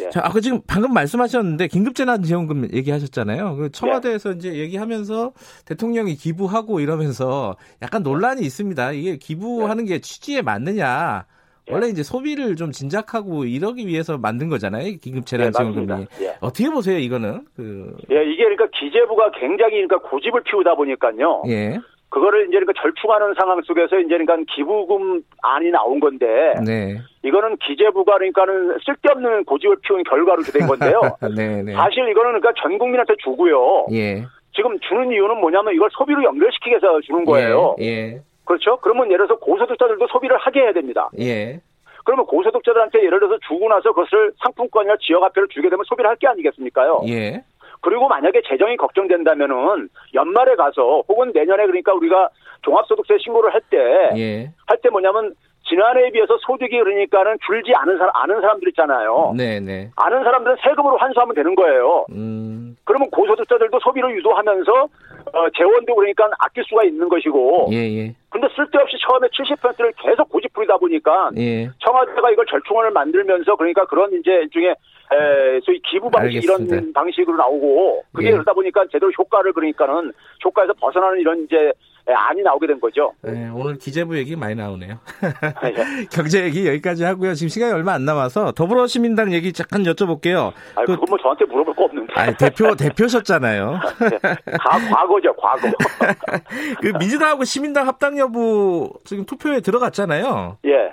예. 자, 아까 지금 방금 말씀하셨는데 긴급재난지원금 얘기하셨잖아요. 그 청와대에서 이제 얘기하면서 대통령이 기부하고 이러면서 약간 논란이 있습니다. 이게 기부하는 게 취지에 맞느냐? 예. 원래 이제 소비를 좀 진작하고 이러기 위해서 만든 거잖아요. 이 예, 긴급재난지원금이. 맞습니다. 예. 어떻게 보세요, 이거는? 그 예, 이게 그러니까 기재부가 굉장히 그러니까 고집을 피우다 보니까요. 예. 그거를 이제 그러니까 절충하는 상황 속에서 이제 그러니까 기부금 안이 나온 건데 네. 이거는 기재부가 그러니까는 쓸데없는 고집을 피운 결과로 된 건데요. 네, 네. 사실 이거는 그러니까 전 국민한테 주고요. 예. 지금 주는 이유는 뭐냐면 이걸 소비로 연결시키기 위해서 주는 거예요. 예. 예. 그렇죠? 그러면 예를 들어서 고소득자들도 소비를 하게 해야 됩니다. 예. 그러면 고소득자들한테 예를 들어서 주고 나서 그것을 상품권이나 지역화폐를 주게 되면 소비를 할 게 아니겠습니까요? 예. 그리고 만약에 재정이 걱정된다면은 연말에 가서 혹은 내년에 그러니까 우리가 종합소득세 신고를 할 때 할때 예. 뭐냐면 지난해에 비해서 소득이 그러니까는 줄지 않은 사람 아는 사람들 있잖아요. 네, 네. 아는 사람들은 세금으로 환수하면 되는 거예요. 음. 그러면 고소득자들도 소비를 유도하면서 어, 재원도 그러니까 아낄 수가 있는 것이고. 예, 예. 근데 쓸데없이 처음에 70%를 계속 고집 부리다 보니까 예. 청와대가 이걸 절충원을 만들면서 그러니까 그런 이제 일종의 에, 소위 기부 방식 알겠습니다. 이런 방식으로 나오고 그게 예. 그러다 보니까 제대로 효과를 그러니까는 효과에서 벗어나는 이런 이제 에, 안이 나오게 된 거죠. 네, 오늘 기재부 얘기 많이 나오네요. 예. 경제 얘기 여기까지 하고요. 지금 시간이 얼마 안 남아서 더불어시민당 얘기 잠깐 여쭤볼게요. 아, 그- 그건 뭐 저한테 물어볼 거 없는데. 아니, 대표 대표셨잖아요. 가, 과거죠, 과거. 그 민주당하고 시민당 합당 여부 지금 투표에 들어갔잖아요. 예.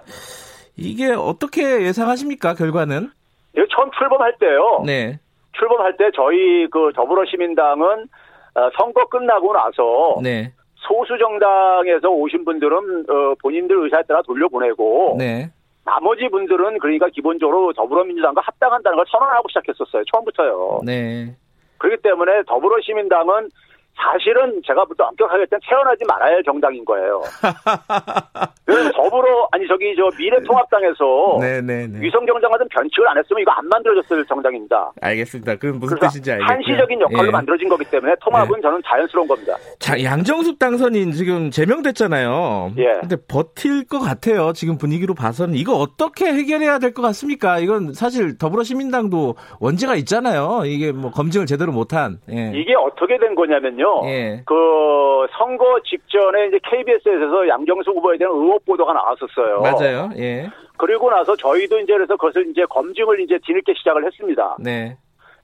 이게 어떻게 예상하십니까? 결과는? 이거 처음 출범할 때요. 네, 출범할 때 저희 그 더불어시민당은 어, 선거 끝나고 나서 네, 소수 정당에서 오신 분들은 어, 본인들 의사에 따라 돌려보내고 네, 나머지 분들은 그러니까 기본적으로 더불어민주당과 합당한다는 걸 선언하고 시작했었어요. 처음부터요. 네. 그렇기 때문에 더불어시민당은 사실은 제가 부터 엄격하게 했던 태어나지 말아야 할 정당인 거예요. 그래서 더불어 아니 저기 저 미래통합당에서 네네네. 위성정당 같은 변칙을 안 했으면 이거 안 만들어졌을 정당입니다. 알겠습니다. 그건 무슨 뜻인지 알겠고요. 한시적인 역할로 예. 만들어진 거기 때문에 통합은 저는 자연스러운 겁니다. 자, 양정숙 당선인 지금 제명됐잖아요. 예. 근데 버틸 것 같아요. 지금 분위기로 봐서는 이거 어떻게 해결해야 될 것 같습니까? 이건 사실 더불어시민당도 원죄가 있잖아요. 이게 뭐 검증을 제대로 못한. 예. 이게 어떻게 된 거냐면요. 예. 그 선거 직전에 이제 KBS에서 양정수 후보에 대한 의혹 보도가 나왔었어요. 맞아요. 예. 그리고 나서 저희도 이제 그래서 그것을 이제 검증을 이제 뒤늦게 시작을 했습니다. 네.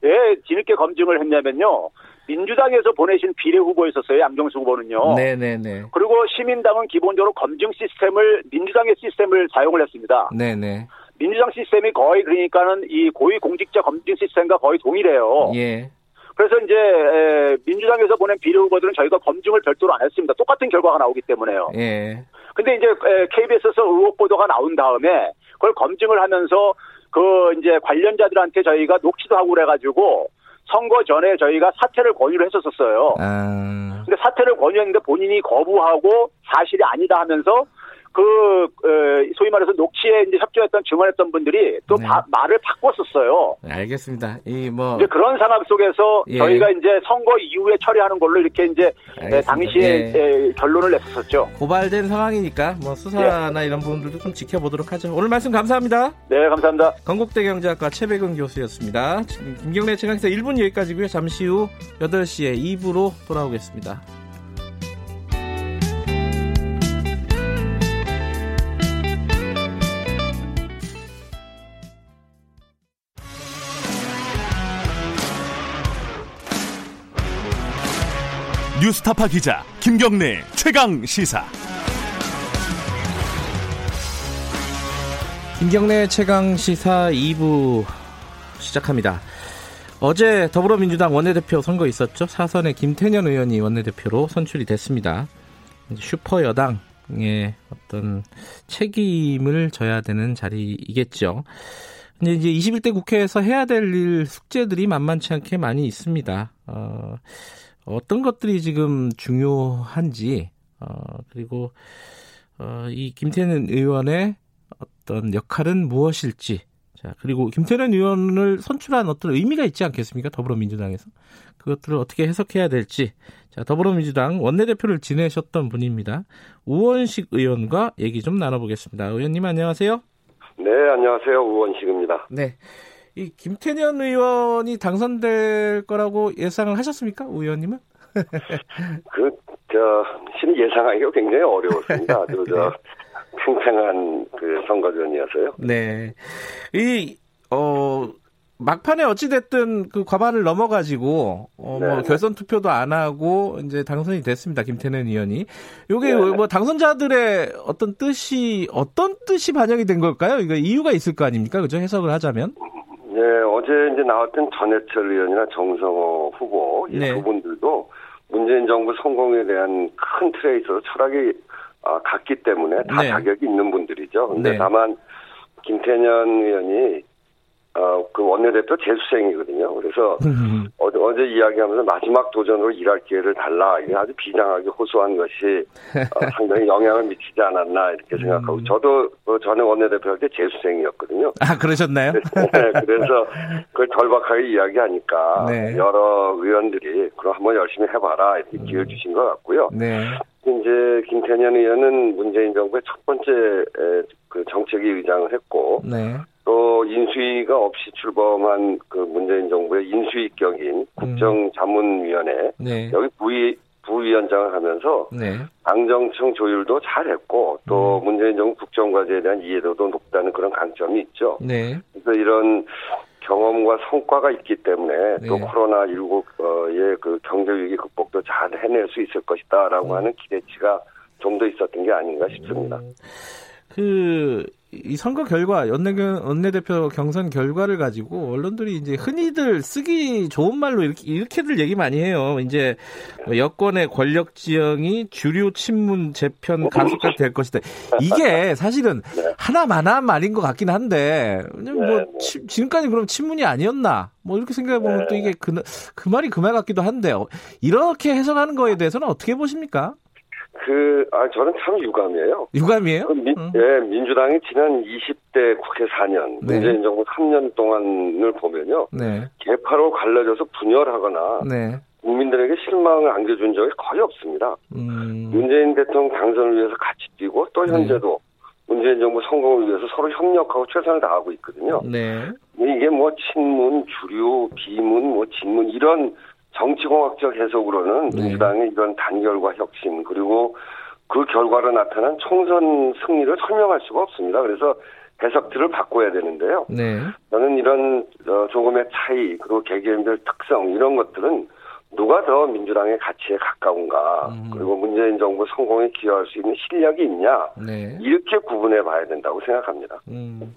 왜 뒤늦게 검증을 했냐면요. 민주당에서 보내신 비례 후보 있었어요. 양정수 후보는요. 네네네. 그리고 시민당은 기본적으로 검증 시스템을 민주당의 시스템을 사용을 했습니다. 네네. 민주당 시스템이 거의 그러니까는 이 고위 공직자 검증 시스템과 거의 동일해요. 예. 그래서 이제 에, 민주당에서 보낸 비례 후보들은 저희가 검증을 별도로 안 했습니다. 똑같은 결과가 나오기 때문에요. 예. 근데 이제 에, KBS에서 의혹 보도가 나온 다음에 그걸 검증을 하면서 그 이제 관련자들한테 저희가 녹취도 하고 그래가지고 선거 전에 저희가 사퇴를 권유를 했었었어요. 아. 근데 사퇴를 권유했는데 본인이 거부하고 사실이 아니다 하면서 그 에, 소위 말해서 녹취에 이제 협조했던 증언했던 분들이 또 네. 바- 말을 바꿨었어요. 알겠습니다. 이 뭐. 이제 그런 상황 속에서 예. 저희가 이제 선거 이후에 처리하는 걸로 이렇게 이제 에, 알겠습니다. 당시에 예. 에, 결론을 냈었죠. 고발된 상황이니까 뭐 수사나 이런 부분들도 좀 지켜보도록 하죠. 오늘 말씀 감사합니다. 네, 감사합니다. 건국대 경제학과 최백은 교수였습니다. 김경래 최강사 1분 여기까지고요. 잠시 후 8시에 2부로 돌아오겠습니다. 뉴스타파 기자 김경래 최강 시사. 김경래 최강 시사 2부 시작합니다. 어제 더불어민주당 원내대표 선거 있었죠. 사선의 김태년 의원이 원내대표로 선출이 됐습니다. 슈퍼 여당의 어떤 책임을 져야 되는 자리이겠죠. 근데 이제 21대 국회에서 해야 될 일 숙제들이 만만치 않게 많이 있습니다. 어, 어떤 것들이 지금 중요한지, 어, 그리고, 어, 이 김태년 의원의 어떤 역할은 무엇일지, 자, 그리고 김태년 의원을 선출한 어떤 의미가 있지 않겠습니까? 더불어민주당에서. 그것들을 어떻게 해석해야 될지. 자, 더불어민주당 원내대표를 지내셨던 분입니다. 우원식 의원과 얘기 좀 나눠보겠습니다. 의원님 안녕하세요. 네, 안녕하세요. 우원식입니다. 네. 이 김태년 의원이 당선될 거라고 예상을 하셨습니까? 우 의원님은? 그, 저, 실은 예상하기가 굉장히 어려웠습니다. 아주, 저, 팽팽한 그 선거전이어서요. 네. 이, 어, 막판에 어찌됐든 그 과반을 넘어가지고, 어, 뭐, 네. 결선 투표도 안 하고, 이제 당선이 됐습니다. 김태년 의원이. 요게 네. 뭐, 당선자들의 어떤 뜻이, 어떤 뜻이 반영이 된 걸까요? 이거 이유가 있을 거 아닙니까? 그죠? 해석을 하자면. 네, 어제 이제 나왔던 전해철 의원이나 정성호 후보, 이 네. 두 분들도 문재인 정부 성공에 대한 큰 틀에 있어서 철학이 아, 같기 때문에 다 네. 자격이 있는 분들이죠. 근데 네. 다만, 김태년 의원이, 어, 그 원내대표 재수생이거든요. 그래서 어제, 어제 이야기하면서 마지막 도전으로 일할 기회를 달라. 이게 아주 비장하게 호소한 것이 어, 상당히 영향을 미치지 않았나 이렇게 생각하고 음. 저도 그 전에 원내대표 할 때 재수생이었거든요. 아, 그러셨나요? 네, 그래서 그걸 절박하게 이야기하니까 네. 여러 의원들이 그럼 한번 열심히 해봐라 이렇게 기회를 주신 것 같고요. 네. 이제 김태년 의원은 문재인 정부의 첫 번째 에, 그 정책위 의장을 했고 네. 또 인수위가 없이 출범한 그 문재인 정부의 인수위격인 국정자문위원회 네. 여기 부위 부위원장을 하면서 네. 당정청 조율도 잘했고 또 음. 문재인 정부 국정과제에 대한 이해도도 높다는 그런 강점이 있죠. 네. 그래서 이런 경험과 성과가 있기 때문에 또 네. 코로나 19의 그 경제 위기 극복도 잘 해낼 수 있을 것이다라고 음. 하는 기대치가 좀 더 있었던 게 아닌가 싶습니다. 음, 그, 이 선거 결과, 연내, 원내대표 경선 결과를 가지고 언론들이 이제 흔히들 쓰기 좋은 말로 이렇게, 이렇게들 얘기 많이 해요. 이제 여권의 권력 지형이 주류 친문 재편 가속화 될 것이다. 이게 사실은 하나만한 말인 것 같긴 한데, 뭐, 치, 지금까지 그럼 친문이 아니었나? 뭐 이렇게 생각해 보면 또 이게 그, 그 말이 그 말 같기도 한데요. 이렇게 해석하는 거에 대해서는 어떻게 보십니까? 그, 아, 저는 참 유감이에요. 유감이에요? 그 민, 음. 예, 민주당이 지난 20대 국회 4년, 네. 문재인 정부 3년 동안을 보면요. 네. 개파로 갈라져서 분열하거나, 네. 국민들에게 실망을 안겨준 적이 거의 없습니다. 음. 문재인 대통령 당선을 위해서 같이 뛰고, 또 네. 현재도 문재인 정부 성공을 위해서 서로 협력하고 최선을 다하고 있거든요. 네. 이게 뭐 친문, 주류, 비문, 뭐 진문 이런 정치공학적 해석으로는 네. 민주당의 이런 단결과 혁신 그리고 그 결과로 나타난 총선 승리를 설명할 수가 없습니다. 그래서 해석들을 바꿔야 되는데요. 네. 저는 이런 어, 조금의 차이 그리고 개개인별 특성 이런 것들은 누가 더 민주당의 가치에 가까운가 음. 그리고 문재인 정부 성공에 기여할 수 있는 실력이 있냐 네. 이렇게 구분해 봐야 된다고 생각합니다. 음.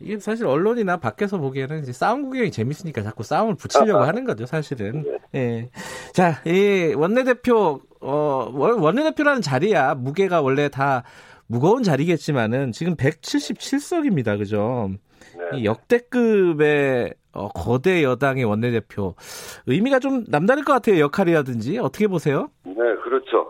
이게 사실 언론이나 밖에서 보기에는 이제 싸움 구경이 재밌으니까 자꾸 싸움을 붙이려고 하는 거죠, 사실은. 네. 예. 자, 이 원내대표, 어, 원내대표라는 자리야, 무게가 원래 다 무거운 자리겠지만은 지금 177석입니다, 그죠? 네. 이 역대급의 어, 거대 여당의 원내대표 의미가 좀 남다를 것 같아요 역할이라든지 어떻게 보세요? 네 그렇죠.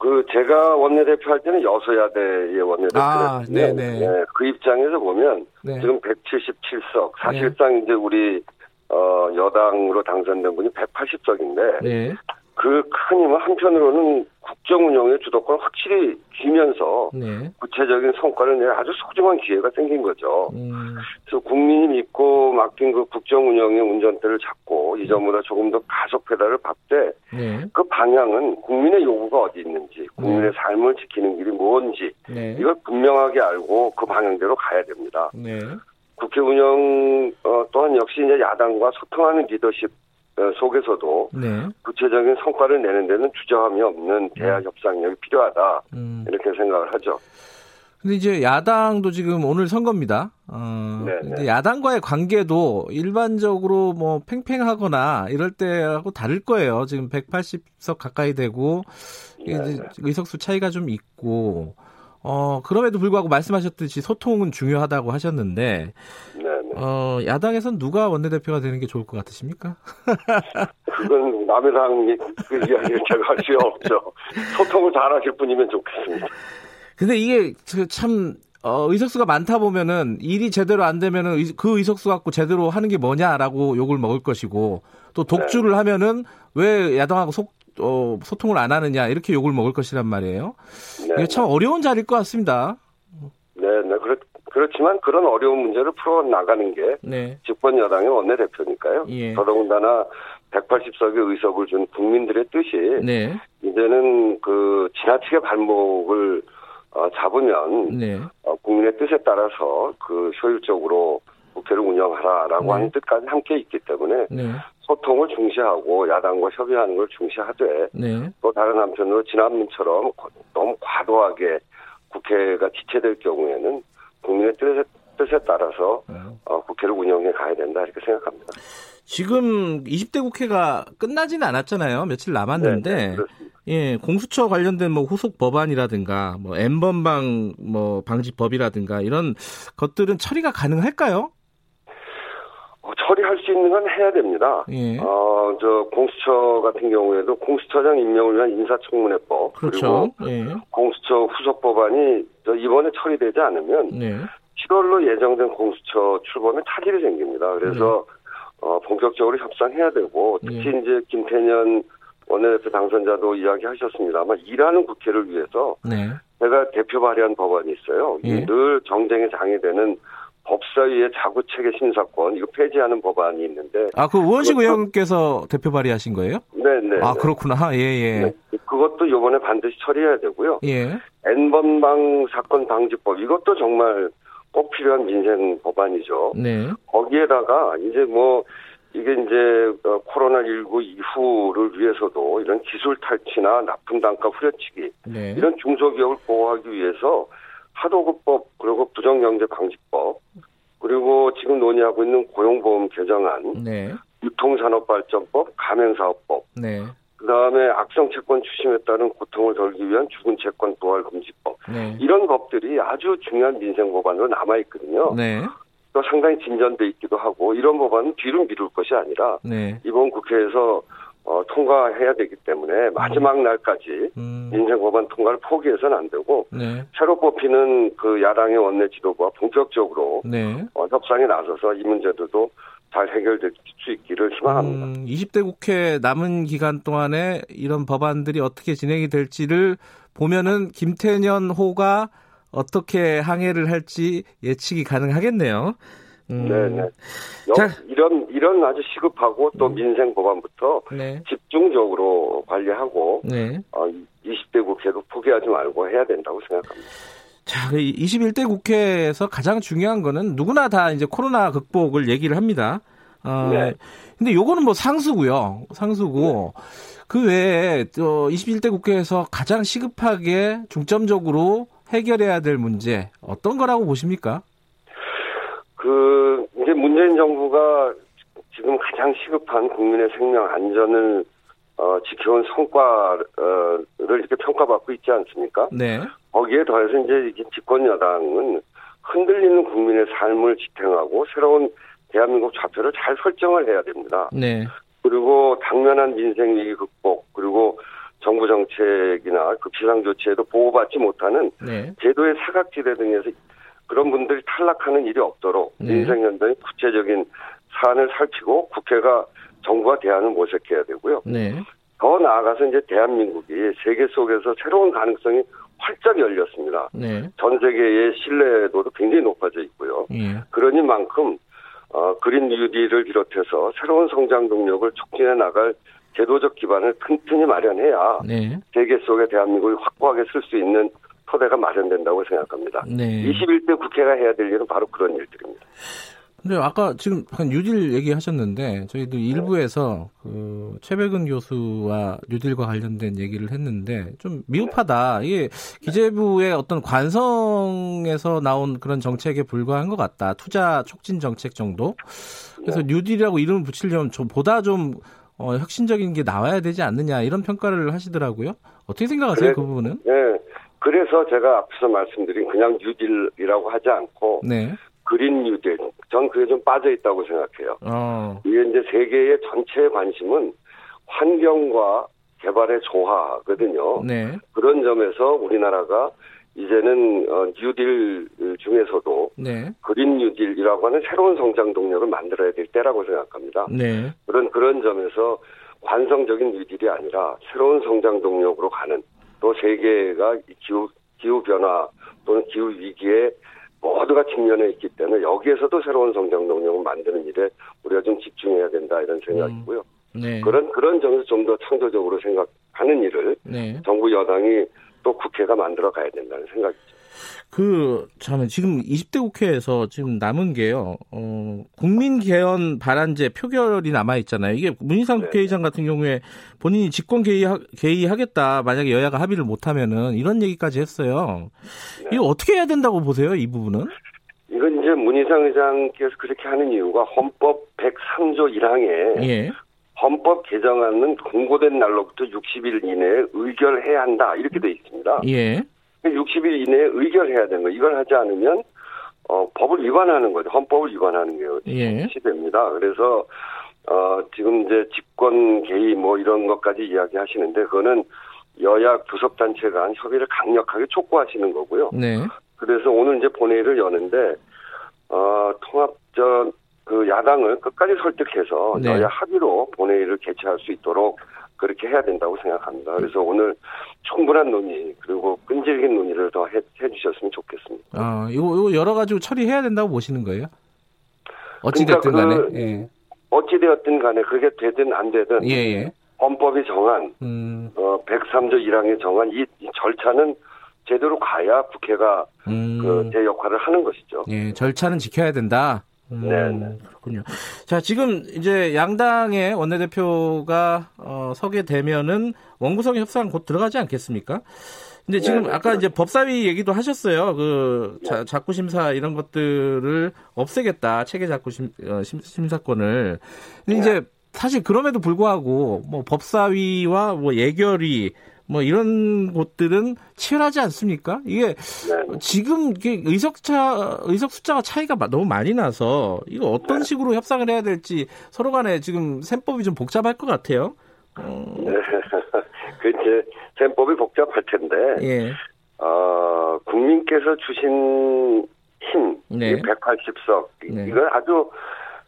그 제가 원내대표 할 때는 여소야대의 원내대표였는데 아, 네, 그 입장에서 보면 네. 지금 177석 사실상 네. 이제 우리 어 여당으로 당선된 분이 180석인데 그 큰 힘은 한편으로는 국정 운영의 주도권을 확실히 쥐면서 네. 구체적인 성과를 내야 아주 소중한 기회가 생긴 거죠. 음. 그래서 국민이 믿고 맡긴 그 국정 운영의 운전대를 잡고 이전보다 조금 더 가속 페달을 밟되 네. 그 방향은 국민의 요구가 어디 있는지 국민의 네. 삶을 지키는 길이 뭔지 네. 이걸 분명하게 알고 그 방향대로 가야 됩니다. 네. 국회 운영 어, 또한 역시 이제 야당과 소통하는 리더십 어, 속에서도 네. 구체적인 성과를 내는 데는 주저함이 없는 대화 네. 협상력이 필요하다 음. 이렇게 생각을 하죠. 근데 이제 야당도 지금 오늘 선거입니다. 어, 네, 네. 야당과의 관계도 일반적으로 뭐 팽팽하거나 이럴 때하고 다를 거예요. 지금 180석 가까이 되고 네, 이제 의석수 차이가 좀 있고 어, 그럼에도 불구하고 말씀하셨듯이 소통은 중요하다고 하셨는데 어, 야당에선 누가 원내대표가 되는 게 좋을 것 같으십니까? 그건 남의 당 그 이야기를 제가 할 수 없죠. 소통을 잘 하실 분이면 좋겠습니다. 근데 이게 참, 어, 의석수가 많다 보면은 일이 제대로 안 되면은 그 의석수 갖고 제대로 하는 게 뭐냐라고 욕을 먹을 것이고 또 독주를 네. 하면은 왜 야당하고 속, 어, 소통을 안 하느냐 이렇게 욕을 먹을 것이란 말이에요. 네. 이게 참 어려운 자리일 것 같습니다. 네, 네, 그렇, 그렇지만 그런 어려운 문제를 풀어 나가는 게 네. 집권 여당의 원내대표니까요. 예. 더더군다나 180석의 의석을 준 국민들의 뜻이 네. 이제는 그 지나치게 발목을 어, 잡으면 네. 어, 국민의 뜻에 따라서 그 효율적으로 국회를 운영하라라고 네. 하는 뜻까지 함께 있기 때문에 네. 소통을 중시하고 야당과 협의하는 걸 중시하되 네. 또 다른 한편으로 지난번처럼 너무 과도하게 국회가 지체될 경우에는 국민의 뜻에, 뜻에 따라서 네. 어, 국회를 운영해 가야 된다 이렇게 생각합니다. 지금 20대 국회가 끝나지는 않았잖아요. 며칠 남았는데 네, 네, 예, 공수처 관련된 뭐 후속 법안이라든가 뭐 엠번방 뭐 방지법이라든가 이런 것들은 처리가 가능할까요? 어, 처리할 수 있는 건 해야 됩니다. 예. 어, 저 공수처 같은 경우에도 공수처장 임명을 위한 인사청문회법 그렇죠. 그리고 예. 공수처 후속 법안이 저 이번에 처리되지 않으면 네. 7월로 예정된 공수처 출범에 차질이 생깁니다. 그래서 네. 어, 본격적으로 협상해야 되고 특히 네. 이제 김태년 원내대표 당선자도 이야기하셨습니다만 일하는 국회를 위해서 네. 제가 대표 발의한 법안이 있어요. 예. 늘 정쟁의 장이 되는 법사위의 자구체계 심사권 이거 폐지하는 법안이 있는데 아그 우원식 의원께서 대표 발의하신 거예요? 네네. 네, 아 네. 그렇구나 예예. 예. 네. 그것도 이번에 반드시 처리해야 되고요. 예. N번방 사건 방지법 이것도 정말 꼭 필요한 민생 법안이죠. 네. 거기에다가 이제 뭐 이게 이제 어, 코로나 19 이후를 위해서도 이런 기술 탈취나 납품 단가 후려치기 네. 이런 중소기업을 보호하기 위해서 하도급법 그리고 부정경제방지법 그리고 지금 논의하고 있는 고용보험 개정안, 네. 유통산업발전법, 가맹사업법, 네. 그 다음에 악성 채권 추심에 따른 고통을 덜기 위한 죽은 채권 부활 금지법 네. 이런 법들이 아주 중요한 민생 법안으로 남아 있거든요. 네. 또 상당히 진전돼 있기도 하고 이런 법안은 뒤로 미룰 것이 아니라 네. 이번 국회에서 어, 통과해야 되기 때문에 마지막 날까지 음. 민생 법안 통과를 포기해서는 안 되고 네. 새로 뽑히는 그 야당의 원내 지도부와 본격적으로 네. 어, 협상에 나서서 이 문제들도 잘 해결될 수 있기를 희망합니다. 음, 20대 국회 남은 기간 동안에 이런 법안들이 어떻게 진행이 될지를 보면은 김태년 호가 어떻게 항해를 할지 예측이 가능하겠네요. 음, 네네. 여- 자. 이런 이런 아주 시급하고 또 민생 법안부터 네. 집중적으로 관리하고 네. 어, 20대 국회도 포기하지 말고 해야 된다고 생각합니다. 자, 21대 국회에서 가장 중요한 거는 누구나 다 이제 코로나 극복을 얘기를 합니다. 어, 네. 근데 요거는 뭐 상수고요. 상수고 그 외에 또 21대 국회에서 가장 시급하게 중점적으로 해결해야 될 문제 어떤 거라고 보십니까? 그 이제 문재인 정부가 지금 가장 시급한 국민의 생명 안전을 어, 지켜온 성과를 이렇게 평가받고 있지 않습니까? 네. 거기에 더해서 이제 집권 여당은 흔들리는 국민의 삶을 지탱하고 새로운 대한민국 좌표를 잘 설정을 해야 됩니다. 네. 그리고 당면한 민생 위기 극복 그리고 정부 정책이나 그 비상조치에도 보호받지 못하는 네. 제도의 사각지대 등에서 그런 분들이 탈락하는 일이 없도록 네. 민생 연단의 구체적인 사안을 살피고 국회가 정부와 대안을 모색해야 되고요. 네. 더 나아가서 이제 대한민국이 세계 속에서 새로운 가능성이 활짝 열렸습니다. 네. 전 세계의 신뢰도도 굉장히 높아져 있고요. 예. 그러니 만큼 어, 그린 뉴딜을 비롯해서 새로운 성장 동력을 촉진해 나갈 제도적 기반을 튼튼히 마련해야 네. 세계 속에 대한민국이 확고하게 쓸 수 있는 토대가 마련된다고 생각합니다. 네. 21대 국회가 해야 될 일은 바로 그런 일들입니다. 근데 아까 지금 한 뉴딜 얘기하셨는데 저희도 일부에서 그 최백은 교수와 뉴딜과 관련된 얘기를 했는데 좀 미흡하다. 이게 기재부의 어떤 관성에서 나온 그런 정책에 불과한 것 같다. 투자 촉진 정책 정도. 그래서 뉴딜이라고 이름을 붙이려면 좀 보다 좀 어, 혁신적인 게 나와야 되지 않느냐 이런 평가를 하시더라고요. 어떻게 생각하세요 그래- 그 부분은? 네. 그래서 제가 앞서 말씀드린 그냥 뉴딜이라고 하지 않고 네. 그린 뉴딜. 전 그게 좀 빠져 있다고 생각해요. 어. 이게 이제 세계의 전체의 관심은 환경과 개발의 조화거든요. 네. 그런 점에서 우리나라가 이제는 어, 뉴딜 중에서도 네. 그린 뉴딜이라고 하는 새로운 성장 동력을 만들어야 될 때라고 생각합니다. 네. 그런 그런 점에서 관성적인 뉴딜이 아니라 새로운 성장 동력으로 가는 또 세계가 이 기후 기후 변화 또는 기후 위기에 모두가 직면해 있기 때문에 여기에서도 새로운 성장 동력을 만드는 일에 우리가 좀 집중해야 된다 이런 생각이고요. 네. 그런 그런 점에서 좀 더 창조적으로 생각하는 일을 네. 정부 여당이 또 국회가 만들어 가야 된다는 생각이죠. 그, 참, 지금 20대 국회에서 지금 남은 게요, 어, 국민 개헌 발안제 표결이 남아있잖아요. 이게 문희상 네. 국회의장 같은 경우에 본인이 직권 개의, 개의하겠다. 만약에 여야가 합의를 못하면은 이런 얘기까지 했어요. 네. 이거 어떻게 해야 된다고 보세요, 이 부분은? 이건 이제 문희상 의장께서 그렇게 하는 이유가 헌법 103조 1항에 예. 헌법 개정안은 공고된 날로부터 60일 이내에 의결해야 한다 이렇게 돼 있습니다. 예. 60일 이내에 의결해야 되는 거 이걸 하지 않으면 어, 법을 위반하는 거죠. 헌법을 위반하는 게 예. 시됩니다. 그래서 어, 지금 이제 집권 개의 뭐 이런 것까지 이야기하시는데 그거는 여야 교섭 단체 간 협의를 강력하게 촉구하시는 거고요. 네. 그래서 오늘 이제 본회의를 여는데 어, 통합전 그 야당을 끝까지 설득해서 네. 여야 합의로 본회의를 개최할 수 있도록 그렇게 해야 된다고 생각합니다. 그래서 오늘 충분한 논의 그리고 끈질긴 논의를 더 해, 해주셨으면 좋겠습니다. 아, 이거, 이거 여러 가지로 처리해야 된다고 보시는 거예요? 어찌 됐든 그러니까 간에. 그- 예. 어찌 되었든 간에 그게 되든 안 되든 예, 예. 헌법이 정한 음, 어, 103조 1항에 정한 이, 이 절차는 제대로 가야 국회가 음. 그제 역할을 하는 것이죠. 예, 절차는 지켜야 된다. 음, 네, 그렇군요. 자, 지금 이제 양당의 원내대표가 어, 서게 되면은 원구성 협상 곧 들어가지 않겠습니까? 근데 지금 네, 아까 네. 이제 법사위 얘기도 하셨어요. 그 자, 네. 자꾸 심사 이런 것들을 없애겠다. 체계 자꾸 심, 어, 심, 심사권을. 근데 네. 이제 사실 그럼에도 불구하고 뭐 법사위와 뭐 예결위 뭐 이런 곳들은 치열하지 않습니까? 이게 네. 지금 이게 의석차 의석 숫자가 차이가 마- 너무 많이 나서 이거 어떤 네. 식으로 협상을 해야 될지 서로 간에 지금 셈법이 좀 복잡할 것 같아요. 어, 네. 그 이제 셈법이 복잡할 텐데 예. 어, 국민께서 주신 힘, 네. 180석, 네. 이건 아주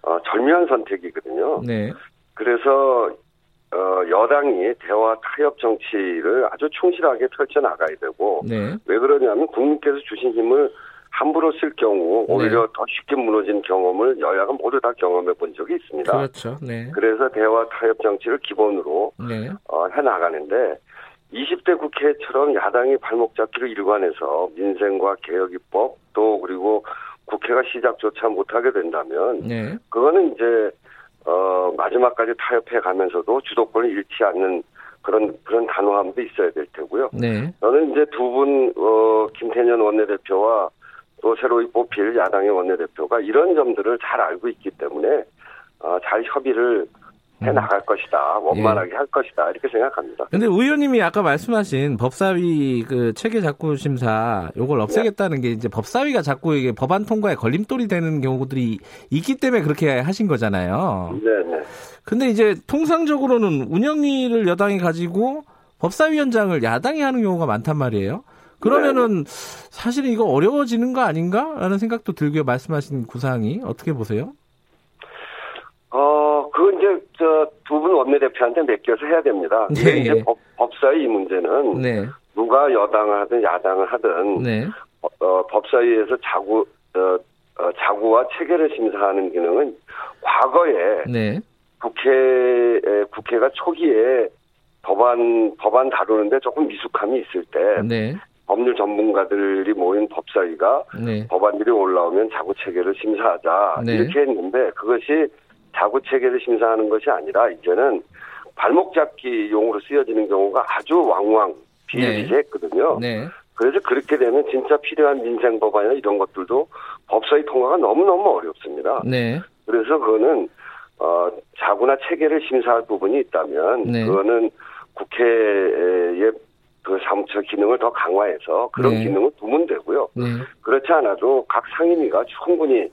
어, 절묘한 선택이거든요. 네. 그래서 어, 여당이 대화 타협 정치를 아주 충실하게 펼쳐 나가야 되고 네. 왜 그러냐면 국민께서 주신 힘을 함부로 쓸 경우 네. 오히려 더 쉽게 무너진 경험을 여야가 모두 다 경험해 본 적이 있습니다. 그렇죠. 네. 그래서 대화 타협 정치를 기본으로 네. 어, 해 나가는데 20대 국회처럼 야당이 발목 잡기를 일관해서 민생과 개혁 입법 또 그리고 국회가 시작조차 못하게 된다면 네. 그거는 이제 어 마지막까지 타협해 가면서도 주도권을 잃지 않는 그런 그런 단호함도 있어야 될 테고요. 네. 저는 이제 두 분 어, 김태년 원내대표와 또 새로이 뽑힐 야당의 원내대표가 이런 점들을 잘 알고 있기 때문에 어, 잘 협의를 해 음. 나갈 것이다 원만하게 할 것이다 이렇게 생각합니다. 근데 의원님이 아까 말씀하신 법사위 그 체계 작구 심사 요걸 없애겠다는 게 이제 법사위가 자꾸 이게 법안 통과에 걸림돌이 되는 경우들이 있기 때문에 그렇게 하신 거잖아요. 네 네. 근데 이제 통상적으로는 운영위를 여당이 가지고 법사위원장을 야당이 하는 경우가 많단 말이에요. 그러면은 사실은 이거 어려워지는 거 아닌가라는 생각도 들고요. 말씀하신 구상이 어떻게 보세요? 어, 그 이제 저 두 분 원내대표한테 맡겨서 해야 됩니다. 네, 이제 예. 법, 법사위 이 문제는 네, 누가 여당을 하든 야당을 하든 네, 어, 어, 법사위에서 자구 어, 어, 자구와 체계를 심사하는 기능은 과거에 네, 국회 국회가 초기에 법안 법안 다루는데 조금 미숙함이 있을 때 네, 법률 전문가들이 모인 법사위가 네, 법안들이 올라오면 자구 체계를 심사하자 네. 이렇게 했는데 그것이 자구 체계를 심사하는 것이 아니라 이제는 발목 잡기 용으로 쓰여지는 경우가 아주 왕왕 비일비재했거든요. 네, 그래서 그렇게 되면 진짜 필요한 민생 법안이나 이런 것들도 법사위 통과가 너무 너무 어렵습니다. 네, 그래서 그거는 어 자구나 체계를 심사할 부분이 있다면 네. 그거는 국회의 그 사무처 기능을 더 강화해서 그런 네. 기능을 두면 되고요. 네, 그렇지 않아도 각 상임위가 충분히 어,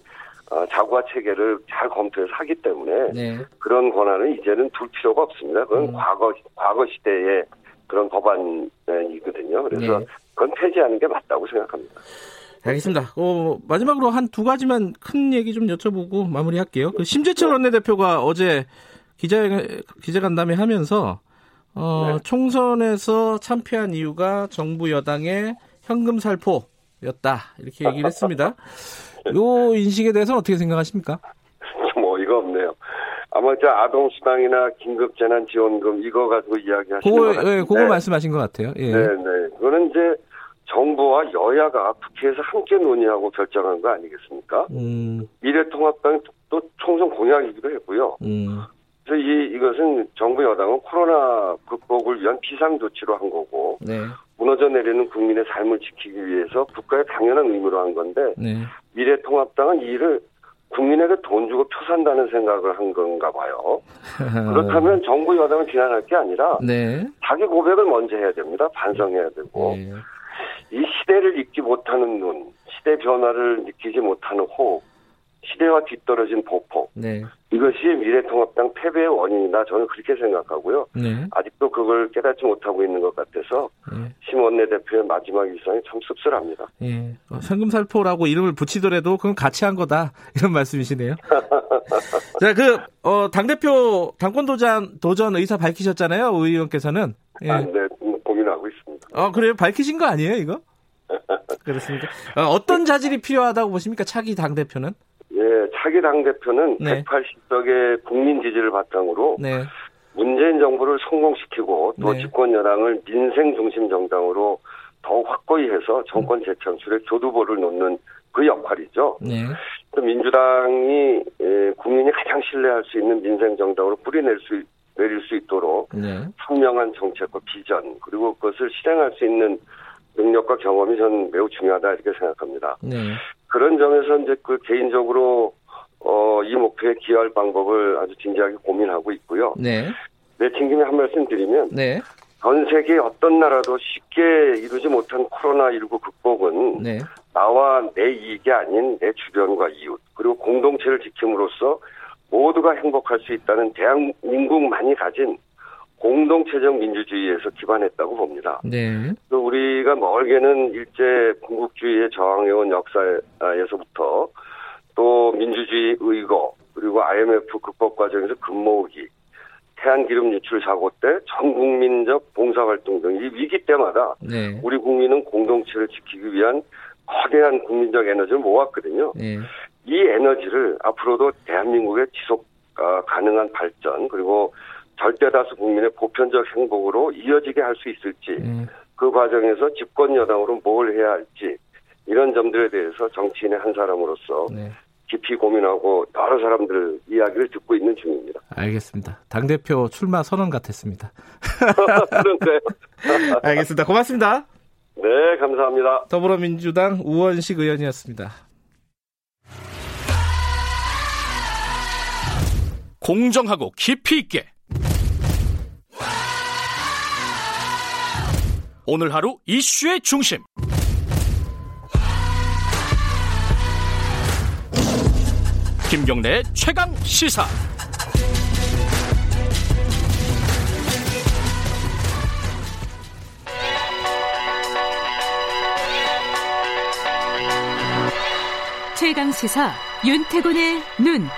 자구와 체계를 잘 검토해서 하기 때문에 네. 그런 권한을 이제는 둘 필요가 없습니다. 그건 음. 과거 과거 시대의 그런 법안이거든요. 그래서 네. 그건 폐지하는 게 맞다고 생각합니다. 알겠습니다. 어, 마지막으로 한 두 가지만 큰 얘기 좀 여쭤보고 마무리할게요. 그 심재철 원내대표가 어제 기자 기자간담회 하면서 어, 네. 총선에서 참패한 이유가 정부 여당의 현금 살포였다 이렇게 얘기를 했습니다. 요 인식에 대해서는 어떻게 생각하십니까? 좀 어이가 없네요. 아마 저 아동 수당이나 긴급 재난 지원금 이거 가지고 이야기하시는 것 그거 같은데. 예, 그거 말씀하신 것 같아요. 예. 네, 네. 그거는 이제 정부와 여야가 국회에서 함께 논의하고 결정한 거 아니겠습니까? 음, 미래통합당이 또 총선 공약이기도 했고요. 음, 그래서 이, 이것은 정부 여당은 코로나 극복을 위한 비상 조치로 한 거고, 네, 무너져 내리는 국민의 삶을 지키기 위해서 국가의 당연한 의무로 한 건데, 네, 미래통합당은 이 일을 국민에게 돈 주고 표 산다는 생각을 한 건가 봐요. 그렇다면 정부 여당을 비난할 게 아니라 네, 자기 고백을 먼저 해야 됩니다. 반성해야 되고 네. 이 시대를 읽지 못하는 눈, 시대 변화를 느끼지 못하는 호흡, 시대와 뒤떨어진 보폭 네, 이것이 미래통합당 패배의 원인이다. 저는 그렇게 생각하고요. 네, 아직도 그걸 깨닫지 못하고 있는 것 같아서 네. 심원내 대표의 마지막 일상이 참 씁쓸합니다. 예, 어, 현금살포라고 이름을 붙이더라도 그건 같이 한 거다 이런 말씀이시네요. 자, 그 어, 당 대표 당권 도전 도전 의사 밝히셨잖아요, 의 의원께서는. 예. 아, 네, 음, 고민하고 있습니다. 어, 그래요? 밝히신 거 아니에요, 이거? 그렇습니까? 어, 떤 자질이 필요하다고 보십니까, 차기 당 대표는? 예, 차기 당 대표는 네. 180석의 국민 지지를 바탕으로 네, 문재인 정부를 성공시키고 또 네. 집권 여당을 민생 중심 정당으로 더욱 확고히 해서 정권 재창출에 교두보를 놓는 그 역할이죠. 네, 또 민주당이 예, 국민이 가장 신뢰할 수 있는 민생 정당으로 뿌리낼 수 내릴 수 있도록 네, 선명한 정책과 비전 그리고 그것을 실행할 수 있는 능력과 경험이 전 매우 중요하다 이렇게 생각합니다. 네. 그런 점에서 이제 그 개인적으로 어, 이 목표에 기여할 방법을 아주 진지하게 고민하고 있고요. 네. 내친 김에 한 말씀 드리면 네. 전 세계 어떤 나라도 쉽게 이루지 못한 코로나19 극복은 네. 나와 내 이익이 아닌 내 주변과 이웃 그리고 공동체를 지킴으로써 모두가 행복할 수 있다는 대한민국만이 가진 공동체적 민주주의에서 기반했다고 봅니다. 네. 또 우리가 멀게는 일제 군국주의에 저항해온 역사에서부터 또 민주주의 의거 그리고 IMF 극복 과정에서 금모으기 태안기름 유출 사고 때 전국민적 봉사활동 등 이 위기 때마다 네. 우리 국민은 공동체를 지키기 위한 거대한 국민적 에너지를 모았거든요. 네. 이 에너지를 앞으로도 대한민국의 지속 어, 가능한 발전 그리고 절대다수 국민의 보편적 행복으로 이어지게 할 수 있을지 네. 그 과정에서 집권 여당으로 뭘 해야 할지 이런 점들에 대해서 정치인의 한 사람으로서 네. 깊이 고민하고 여러 사람들 이야기를 듣고 있는 중입니다. 알겠습니다. 당 대표 출마 선언 같았습니다. 그런가요? 알겠습니다. 고맙습니다. 네, 감사합니다. 더불어민주당 우원식 의원이었습니다. 공정하고 깊이 있게 오늘 하루 이슈의 중심 김경래 최강 시사 최강 시사 윤태곤의 눈.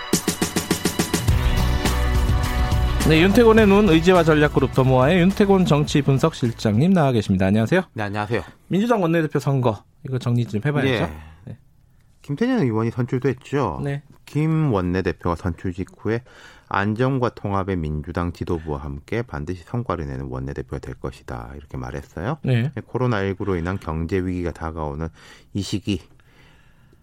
네, 윤태곤의 눈 의제와 전략그룹 더모아의 윤태곤 정치 분석 실장님 나와 계십니다. 안녕하세요. 네, 안녕하세요. 민주당 원내대표 선거 이거 정리 좀 해봐야죠. 예. 네. 김태년 의원이 선출됐죠. 네. 김 원내대표가 선출 직후에 안정과 통합의 민주당 지도부와 함께 반드시 성과를 내는 원내대표가 될 것이다. 이렇게 말했어요. 네. 코로나19로 인한 경제 위기가 다가오는 이 시기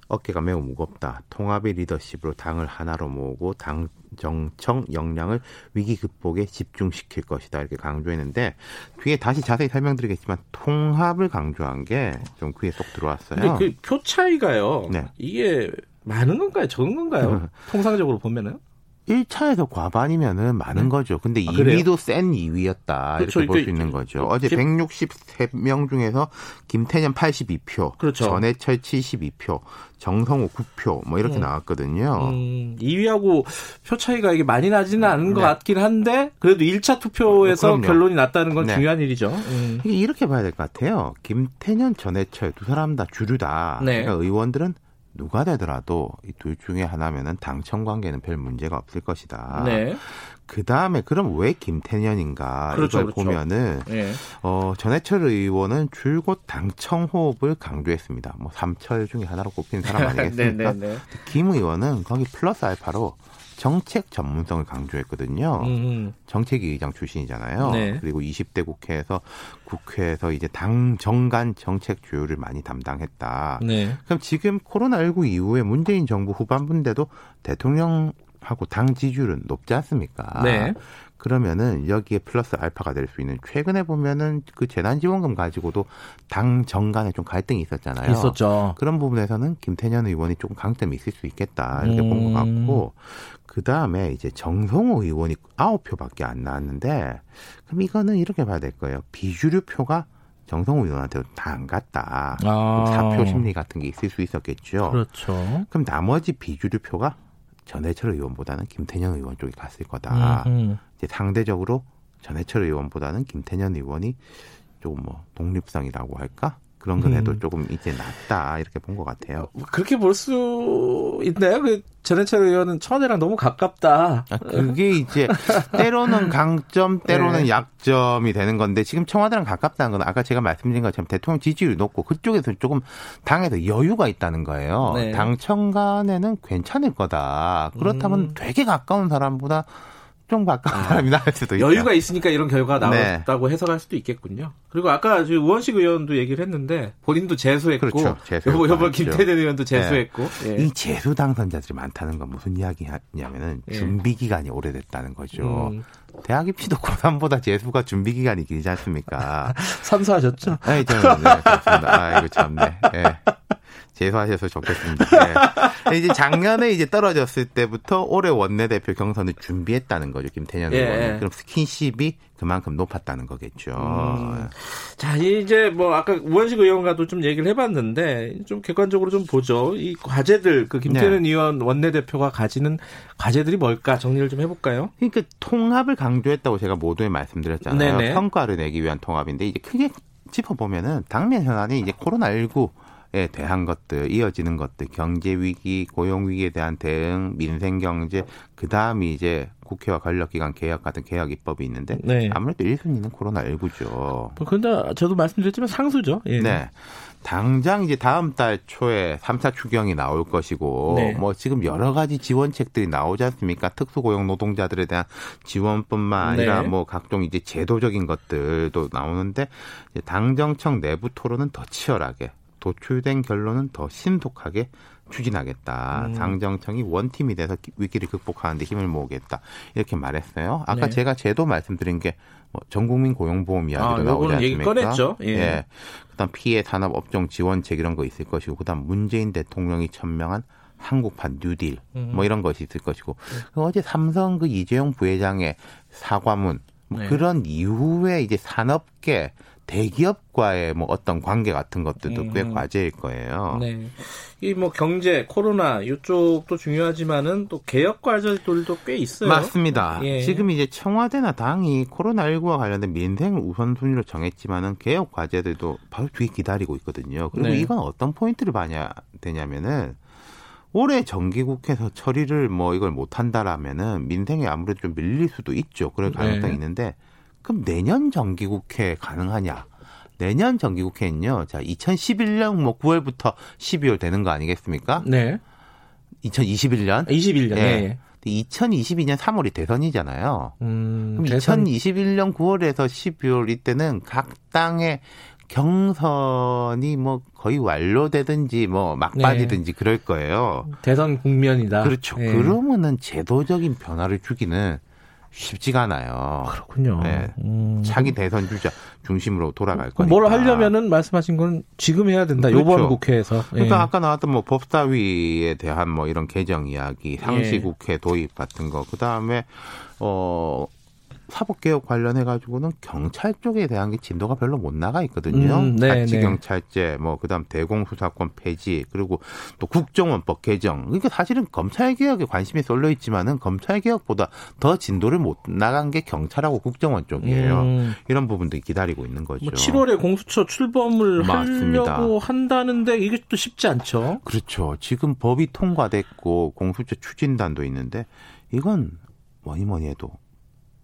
어깨가 매우 무겁다. 통합의 리더십으로 당을 하나로 모으고 당 정청 역량을 위기 극복에 집중시킬 것이다. 이렇게 강조했는데 뒤에 다시 자세히 설명드리겠지만 통합을 강조한 게 좀 귀에 쏙 들어왔어요. 근데 그 표 차이가요. 네. 이게 많은 건가요? 적은 건가요? 통상적으로 보면은. 1차에서 과반이면은 많은 네. 거죠. 근데 아, 그래요? 2위도 센 2위였다. 그렇죠. 이렇게 볼 수 있는 거죠. 그 어제 김- 163명 중에서 김태년 82표, 그렇죠. 전해철 72표, 정성호 9표 뭐 이렇게 음. 나왔거든요. 음, 2위하고 표 차이가 이게 많이 나지는 않은 것 네. 같긴 한데 그래도 1차 투표에서 그럼요. 결론이 났다는 건 네. 중요한 일이죠. 음. 이렇게 봐야 될 것 같아요. 김태년, 전해철 두 사람 다 주류다. 네. 그러니까 의원들은 누가 되더라도 이 둘 중에 하나면은 당청 관계는 별 문제가 없을 것이다. 네. 그 다음에 그럼 왜 김태년인가 그렇죠, 이걸 그렇죠. 보면은 네. 어, 전해철 의원은 줄곧 당청 호흡을 강조했습니다. 뭐 삼철 중에 하나로 꼽히는 사람 아니겠습니까? 네, 네, 네. 김 의원은 거기 플러스 알파로 정책 전문성을 강조했거든요. 음, 정책위 의장 출신이잖아요. 네. 그리고 20대 국회에서 국회에서 이제 당 정간 정책 주요를 많이 담당했다. 네. 그럼 지금 코로나19 이후에 문재인 정부 후반부인데도 대통령 하고 당 지지율은 높지 않습니까? 네. 그러면은 여기에 플러스 알파가 될 수 있는 최근에 보면은 그 재난지원금 가지고도 당 정간에 좀 갈등이 있었잖아요. 있었죠. 그런 부분에서는 김태년 의원이 조금 강점이 있을 수 있겠다 이렇게 본것 음. 같고 그 다음에 이제 정성호 의원이 아홉 표밖에 안 나왔는데 그럼 이거는 이렇게 봐야 될 거예요. 비주류 표가 정성호 의원한테 다안 갔다. 아. 사표 심리 같은 게 있을 수 있었겠죠. 그렇죠. 그럼 나머지 비주류 표가 전해철 의원보다는 김태년 의원 쪽에 갔을 거다. 음, 이제 상대적으로 전해철 의원보다는 김태년 의원이 조금 뭐 독립성이라고 할까 그런 건 해도 음. 조금 이제 낫다 이렇게 본 것 같아요. 그렇게 볼 수 있나요? 그 전해철 의원은 천혜랑 너무 가깝다. 아, 그게 이제 때로는 강점, 때로는 네. 약점이 되는 건데 지금 청와대랑 가깝다는 건 아까 제가 말씀드린 것처럼 대통령 지지율이 높고 그쪽에서 조금 당에서 여유가 있다는 거예요. 네. 당청 간에는 괜찮을 거다. 그렇다면 음. 되게 가까운 사람보다 각종 아, 바람이 날 수도. 여유가 있으니까 이런 결과가 네. 나왔다고 해석할 수도 있겠군요. 그리고 아까 지금 우원식 의원도 얘기를 했는데 본인도 재수했고 그렇죠. 재수했고 여보 여보. 김태년 의원도 재수했고 예. 이 재수 당선자들이 많다는 건 무슨 이야기냐면은 예. 준비 기간이 오래됐다는 거죠. 음, 대학 입시도 고3보다 재수가 준비 기간이 길지 않습니까? 선수하셨죠? 네, 저는 네, 그렇습니다. 아, 이거 참네. 예. 재수하셔서 좋겠습니다. 예. 이제 작년에 이제 떨어졌을 때부터 올해 원내대표 경선을 준비했다는 거죠, 김태년 예, 의원은. 예. 그럼 스킨십이 그만큼 높았다는 거겠죠. 음. 자, 이제 뭐 아까 우원식 의원과도 좀 얘기를 해봤는데 좀 객관적으로 좀 보죠. 이 과제들 그 김태년 네. 의원 원내대표가 가지는 과제들이 뭘까 정리를 좀 해볼까요? 그러니까 통합을 강조했다고 제가 모두에 말씀드렸잖아요. 네네. 평가를 내기 위한 통합인데 이제 크게 짚어보면은 당면 현안이 이제 코로나19 에 대한 것들, 이어지는 것들, 경제 위기, 고용 위기에 대한 대응, 민생 경제, 그 다음이 이제 국회와 권력기관 개혁 같은 개혁 입법이 있는데 네. 아무래도 1순위는 코로나19죠. 뭐 근데 저도 말씀드렸지만 상수죠. 예. 네. 당장 이제 다음 달 초에 3차 추경이 나올 것이고 네. 뭐 지금 여러 가지 지원책들이 나오지 않습니까? 특수고용 노동자들에 대한 지원뿐만 아니라 네. 뭐 각종 이제 제도적인 것들도 나오는데 이제 당정청 내부 토론은 더 치열하게 도출된 결론은 더 신속하게 추진하겠다. 음. 당정청이 원팀이 돼서 기- 위기를 극복하는데 힘을 모으겠다. 이렇게 말했어요. 아까 네. 제가 제도 말씀드린 게 뭐 전국민 고용보험 이야기도 아, 나오지 않습니까? 꺼냈죠. 예. 그다음 피해 산업 업종 지원책 이런 거 있을 것이고 그다음 문재인 대통령이 천명한 한국판 뉴딜 음. 뭐 이런 것이 있을 것이고 그 어제 삼성 그 이재용 부회장의 사과문 뭐 네. 그런 이후에 이제 산업계 대기업과의 뭐 어떤 관계 같은 것들도 꽤 음. 과제일 거예요. 네. 이 뭐 경제, 코로나 이쪽도 중요하지만은 또 개혁 과제들도 꽤 있어요. 맞습니다. 예. 지금 이제 청와대나 당이 코로나19와 관련된 민생을 우선순위로 정했지만은 개혁 과제들도 바로 뒤에 기다리고 있거든요. 그리고 네. 이건 어떤 포인트를 봐야 되냐면은 올해 정기국회에서 처리를 뭐 이걸 못한다라면은 민생에 아무래도 좀 밀릴 수도 있죠. 그럴 가능성이 네. 있는데 그럼 내년 정기국회 가능하냐? 내년 정기국회는요. 자, 2011년 뭐 9월부터 12월 되는 거 아니겠습니까? 네. 2021년 21년. 예. 네. 2022년 3월이 대선이잖아요. 음, 그럼 대선 2021년 9월에서 12월 이때는 각 당의 경선이 뭐 거의 완료되든지 뭐 막바지든지 그럴 거예요. 대선 국면이다. 그렇죠. 예. 그러면은 제도적인 변화를 주기는 쉽지가 않아요. 그렇군요. 네. 음. 차기 대선 주자 중심으로 돌아갈 거니까. 뭘 하려면은 말씀하신 건 지금 해야 된다. 그렇죠. 요번 국회에서. 그러니까 예. 아까 나왔던 뭐 법사위에 대한 뭐 이런 개정 이야기, 예. 상시 국회 도입 같은 거, 그 다음에 어 사법개혁 관련해 가지고는 경찰 쪽에 대한 게 진도가 별로 못 나가 있거든요. 음, 네, 자치 네. 경찰제, 뭐 그 다음 대공수사권 폐지, 그리고 또 국정원법 개정. 그러니까 사실은 검찰 개혁에 관심이 쏠려 있지만은 검찰 개혁보다 더 진도를 못 나간 게 경찰하고 국정원 쪽이에요. 음, 이런 부분들이 기다리고 있는 거죠. 뭐 7월에 공수처 출범을 맞습니다. 하려고 한다는데 이게 또 쉽지 않죠. 그렇죠. 지금 법이 통과됐고 공수처 추진단도 있는데 이건 뭐니 뭐니 해도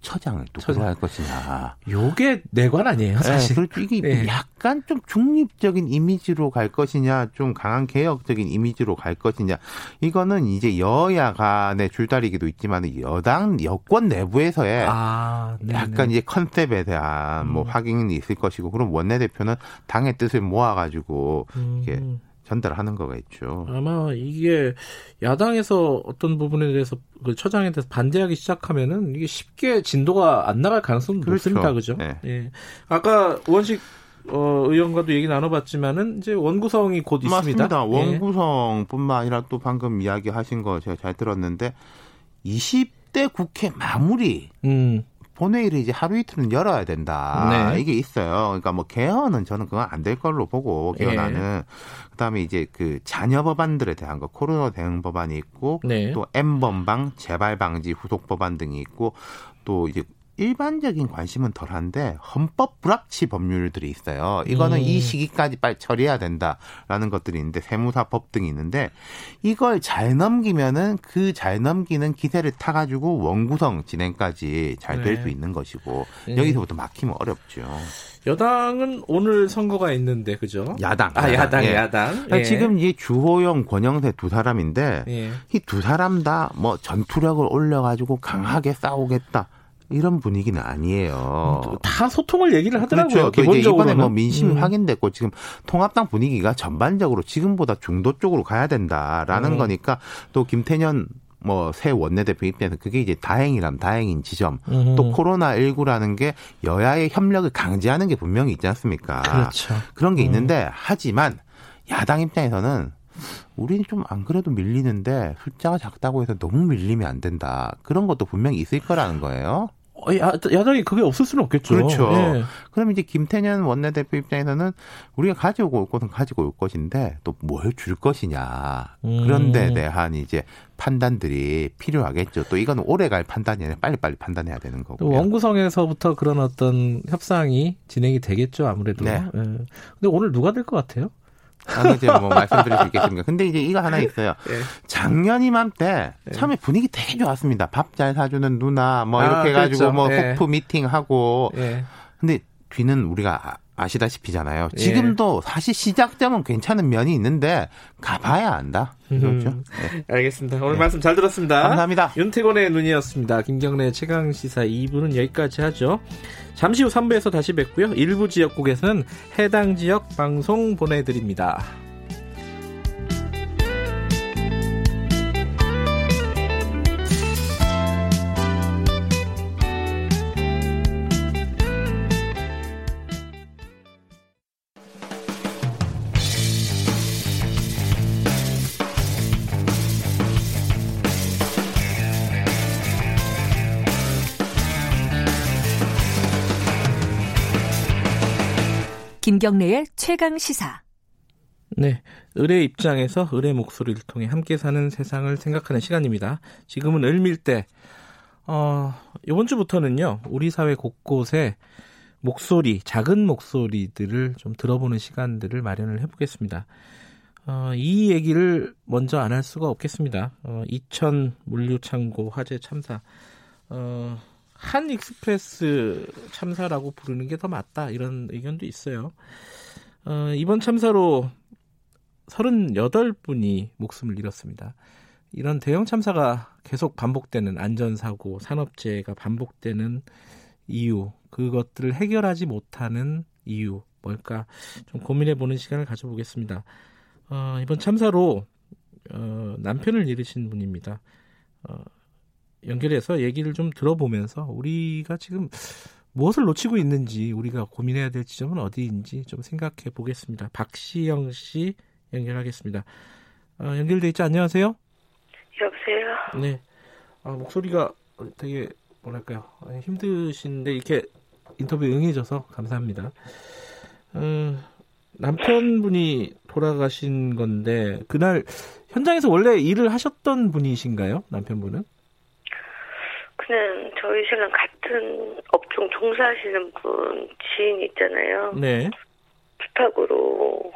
처장을 누구로 처장. 할 것이냐. 요게 내관 아니에요, 사실. 네, 그렇죠. 이게 네. 약간 좀 중립적인 이미지로 갈 것이냐, 좀 강한 개혁적인 이미지로 갈 것이냐. 이거는 이제 여야 간의 줄다리기도 있지만 여당 여권 내부에서의 아, 네, 약간 네. 이제 컨셉에 대한 뭐 음. 확인이 있을 것이고, 그럼 원내대표는 당의 뜻을 모아 가지고 이게 음. 전달하는 거가 있죠. 아마 이게 야당에서 어떤 부분에 대해서 그 처장에 대해서 반대하기 시작하면은 이게 쉽게 진도가 안 나갈 가능성이 그렇죠. 높습니다, 그죠? 네. 예. 아까 원식 어, 의원과도 얘기 나눠봤지만은 이제 원구성이 곧 있습니다. 맞습니다. 예. 원구성뿐만 아니라 또 방금 이야기하신 거 제가 잘 들었는데 20대 국회 마무리 음, 본회의를 이제 하루 이틀은 열어야 된다. 네. 이게 있어요. 그러니까 뭐 개헌은 저는 그건 안 될 걸로 보고 개헌안은 그다음에 이제 그 자녀 법안들에 대한 거 코로나 대응 법안이 있고 네. 또 M 번방 재발 방지 후속 법안 등이 있고 또 이제 일반적인 관심은 덜한데 헌법 불합치 법률들이 있어요. 이거는 음. 이 시기까지 빨리 처리해야 된다라는 것들이 있는데 세무사법 등이 있는데 이걸 잘 넘기면은 그 잘 넘기는 기세를 타가지고 원구성 진행까지 잘 될수 네. 있는 것이고 네. 여기서부터 막히면 어렵죠. 여당은 오늘 선거가 있는데 그죠? 야당. 아 야당 예. 야당. 예. 지금 이 주호영 권영세 두 사람인데 예. 이두 사람 다 뭐 전투력을 올려가지고 강하게 싸우겠다. 이런 분위기는 아니에요. 다 소통을 얘기를 하더라고요. 그렇죠. 그 이번에 뭐 민심이 음. 확인됐고 지금 통합당 분위기가 전반적으로 지금보다 중도 쪽으로 가야 된다라는 음. 거니까 또 김태년 뭐새 원내대표 입장에서 그게 이제 다행이람 다행인 지점 음. 또 코로나 19라는 게 여야의 협력을 강제하는 게 분명히 있지 않습니까? 그렇죠. 그런 게 음. 있는데 하지만 야당 입장에서는 우리는 좀 안 그래도 밀리는데 숫자가 작다고 해서 너무 밀리면 안 된다. 그런 것도 분명히 있을 거라는 거예요. 어, 야, 야당이 그게 없을 수는 없겠죠. 그렇죠. 예. 그럼 이제 김태년 원내대표 입장에서는 우리가 가지고 올 것은 가지고 올 것인데 또 뭘 줄 것이냐. 음. 그런 데 대한 이제 판단들이 필요하겠죠. 또 이건 오래 갈 판단이 아니라 빨리빨리 판단해야 되는 거고. 원구성에서부터 그런 어떤 협상이 진행이 되겠죠. 아무래도. 네. 예. 근데 오늘 누가 될 것 같아요? 아, 이제 뭐 말씀드릴 수 있겠습니까? 근데 이제 이거 하나 있어요. 네. 작년 이맘때 네. 처음에 분위기 되게 좋았습니다. 밥 잘 사주는 누나 뭐 이렇게 아, 해가지고 그렇죠. 뭐 네. 호프 미팅 하고. 네. 근데 뒤는 우리가 아시다시피잖아요. 예. 지금도 사실 시작점은 괜찮은 면이 있는데 가봐야 안다. 그렇죠. 음, 네. 알겠습니다. 오늘 네. 말씀 잘 들었습니다. 감사합니다. 윤태곤의 눈이었습니다. 김경래 최강 시사 2부는 여기까지 하죠. 잠시 후 3부에서 다시 뵙고요. 일부 지역국에서는 해당 지역 방송 보내드립니다. 김경래의 최강 시사. 네. 을의 입장에서 을의 목소리를 통해 함께 사는 세상을 생각하는 시간입니다. 지금은 을밀 때, 어, 이번 주부터는요, 우리 사회 곳곳에 목소리, 작은 목소리들을 좀 들어보는 시간들을 마련을 해보겠습니다. 어, 이 얘기를 먼저 안 할 수가 없겠습니다. 어, 이천 물류창고 화재 참사. 어, 한익스프레스 참사라고 부르는 게 더 맞다 이런 의견도 있어요. 어, 이번 참사로 38분이 목숨을 잃었습니다. 이런 대형 참사가 계속 반복되는 안전사고, 산업재해가 반복되는 이유, 그것들을 해결하지 못하는 이유, 뭘까 좀 고민해 보는 시간을 가져보겠습니다. 어, 이번 참사로 어, 남편을 잃으신 분입니다. 어, 연결해서 얘기를 좀 들어보면서 우리가 지금 무엇을 놓치고 있는지 우리가 고민해야 될 지점은 어디인지 좀 생각해 보겠습니다. 박시영 씨 연결하겠습니다. 어, 연결돼 있죠? 안녕하세요. 여보세요. 네. 아, 목소리가 되게 뭐랄까요 힘드신데 이렇게 인터뷰 응해줘서 감사합니다. 어, 남편분이 돌아가신 건데 그날 현장에서 원래 일을 하셨던 분이신가요? 남편분은? 그냥 저희 신랑 같은 업종 종사하시는 분 지인 있잖아요. 네. 부탁으로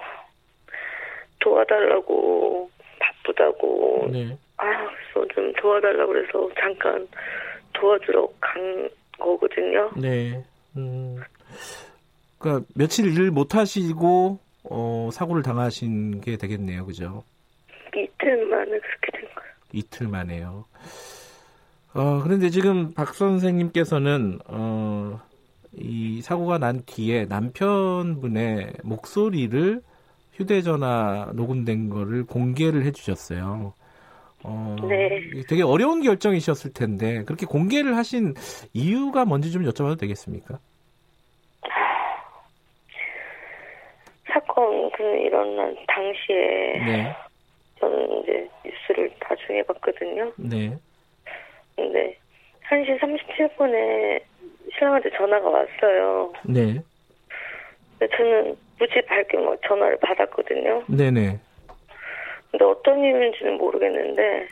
도와달라고 바쁘다고. 네. 아, 그래서 좀 도와달라고 그래서 잠깐 도와주러 간 거거든요. 네. 음. 그러니까 며칠 일 못 하시고 어, 사고를 당하신 게 되겠네요. 그죠? 이틀 만에 그렇게 된 거예요. 이틀 만에요. 어, 그런데 지금 박 선생님께서는, 어, 이 사고가 난 뒤에 남편분의 목소리를 휴대전화 녹음된 거를 공개를 해주셨어요. 어, 네. 되게 어려운 결정이셨을 텐데, 그렇게 공개를 하신 이유가 뭔지 좀 여쭤봐도 되겠습니까? 사건 그 일어난 당시에 네. 저는 이제 뉴스를 나중에 봤거든요. 네. 근데 1시 37분에 신랑한테 전화가 왔어요. 네. 저는 무지 밝게 뭐 전화를 받았거든요. 네네. 근데 어떤 이유인지는 모르겠는데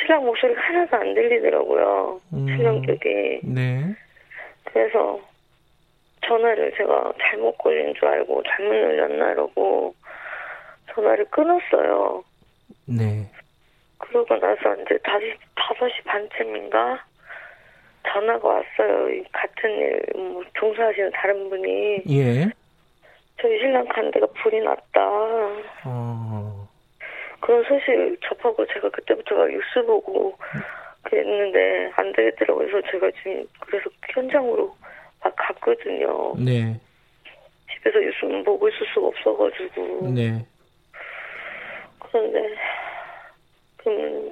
신랑 목소리가 하나도 안 들리더라고요. 음, 신랑 쪽이. 네. 그래서 전화를 제가 잘못 걸린 줄 알고 잘못 눌렸나 이러고 전화를 끊었어요. 네. 그러고 나서 이제 다시 5시 반쯤인가 전화가 왔어요. 같은 일, 뭐, 종사하시는 다른 분이. 예. 저희 신랑 간 데가 불이 났다. 어. 그런 소식 접하고 제가 그때부터 막 뉴스 보고 그랬는데 안 되겠더라고요. 그래서 제가 지금 그래서 현장으로 막 갔거든요. 네. 집에서 뉴스만 보고 있을 수가 없어가지고. 네. 그런데 그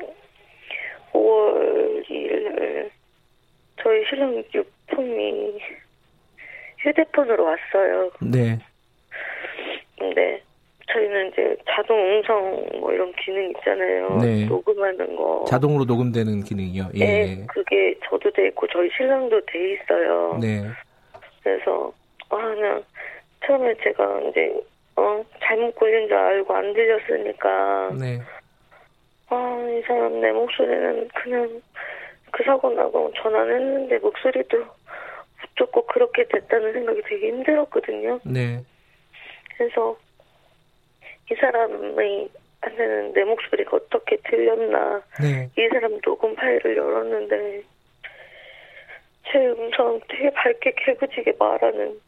5월 2일 저희 신랑 유품이 휴대폰으로 왔어요. 네. 근데 저희는 이제 자동 음성 뭐 이런 기능 있잖아요. 네. 녹음하는 거. 자동으로 녹음되는 기능이요. 예. 네, 그게 저도 돼 있고 저희 신랑도 돼 있어요. 네. 그래서 아 그냥 처음에 제가 이제 어 잘못 걸린 줄 알고 안 들렸으니까 네. 아 이 사람 내 목소리는 그냥 그 사고 나고 전화를 했는데 목소리도 어쩌고 그렇게 됐다는 생각이 되게 힘들었거든요. 네. 그래서 이 사람의 한테는 내 목소리가 어떻게 들렸나 네. 이 사람 녹음 파일을 열었는데 제 음성 되게 밝게 개구지게 말하는